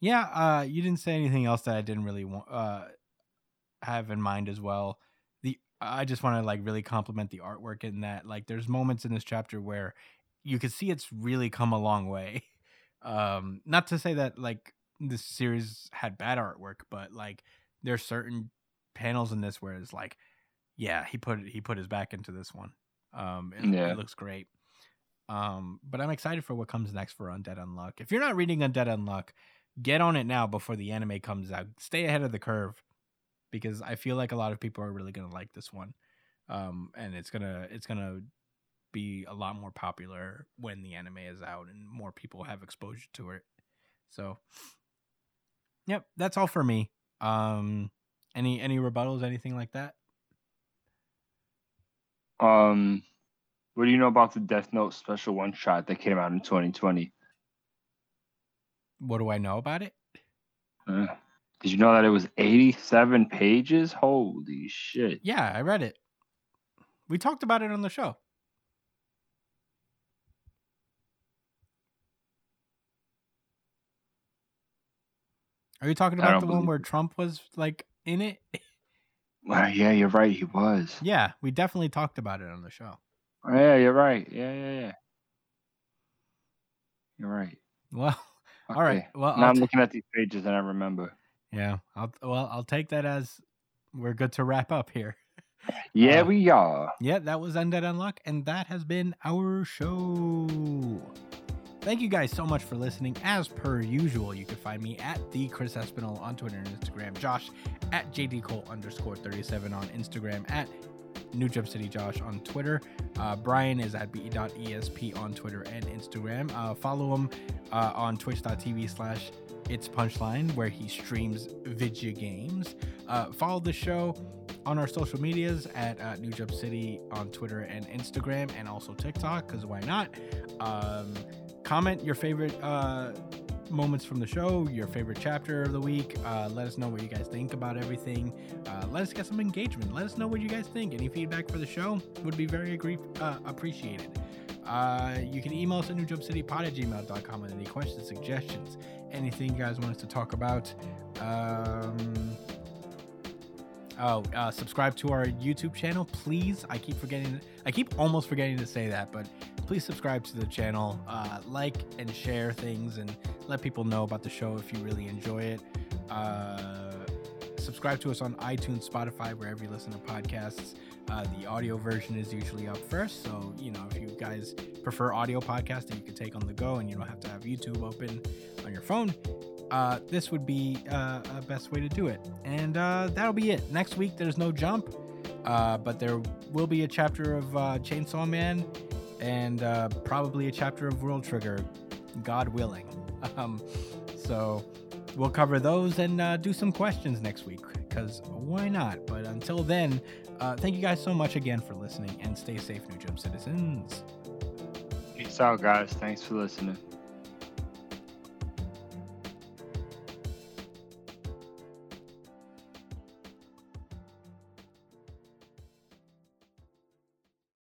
yeah, uh you didn't say anything else that I didn't really want uh have in mind as well. The I just want to like really compliment the artwork in that like there's moments in this chapter where you can see it's really come a long way. Um, not to say that like this series had bad artwork, but like there's certain panels in this where it's like, yeah, he put he put his back into this one. Um, it, Yeah. it looks great. Um, but I'm excited for what comes next for Undead Unluck. If you're not reading Undead Unluck, get on it now before the anime comes out. Stay ahead of the curve because I feel like a lot of people are really gonna like this one. Um, and it's gonna it's gonna be a lot more popular when the anime is out and more people have exposure to it. So, yep, that's all for me. Um, any any rebuttals, anything like that? Um what do you know about the Death Note special one shot that came out in 2020? What do I know about it? Uh, did you know that it was 87 pages? Holy shit. Yeah, I read it. We talked about it on the show. Are you talking about the one where it. Trump was like in it? Wow, yeah, you're right. He was. Yeah, we definitely talked about it on the show. Yeah, you're right. Yeah, yeah, yeah. You're right. Well, all right. Well, Now I'll I'm ta- looking at these pages and I remember. yeah. I'll well, I'll take that as we're good to wrap up here. Yeah, Uh, we are. Yeah, that was Undead Unluck, and that has been our show. Thank you guys so much for listening. As per usual, you can find me at the Chris Espinal on Twitter and Instagram, Josh at JD Cole underscore 37 on Instagram, at New Jump City Josh on Twitter. Uh, Brian is at be.esp on Twitter and Instagram. Uh, follow him uh, on twitch.tv slash it's punchline where he streams video games. Uh, follow the show on our social medias at uh, New Jump City on Twitter and Instagram, and also TikTok, because why not? Um, comment your favorite uh, moments from the show, your favorite chapter of the week. Uh, let us know what you guys think about everything. Uh, let us get some engagement. Let us know what you guys think. Any feedback for the show would be very agree- uh, appreciated. Uh, you can email us at newjumpcitypod at gmail.com with any questions, suggestions, anything you guys want us to talk about. Um, Oh, uh, subscribe to our YouTube channel, please. I keep forgetting. I keep almost forgetting to say that, but please subscribe to the channel, uh, like and share things, and let people know about the show if you really enjoy it. Uh, subscribe to us on iTunes, Spotify, wherever you listen to podcasts. Uh, the audio version is usually up first, so you know if you guys prefer audio podcast that you can take on the go and you don't have to have YouTube open on your phone, uh, this would be uh, a best way to do it. And uh, that'll be it. Next week there's no jump, uh, but there will be a chapter of uh, Chainsaw Man and uh, probably a chapter of World Trigger, God willing. Um, so we'll cover those and do some questions next week because why not? But until then, thank you guys so much again for listening and stay safe, New Jump citizens. Peace out, guys. Thanks for listening.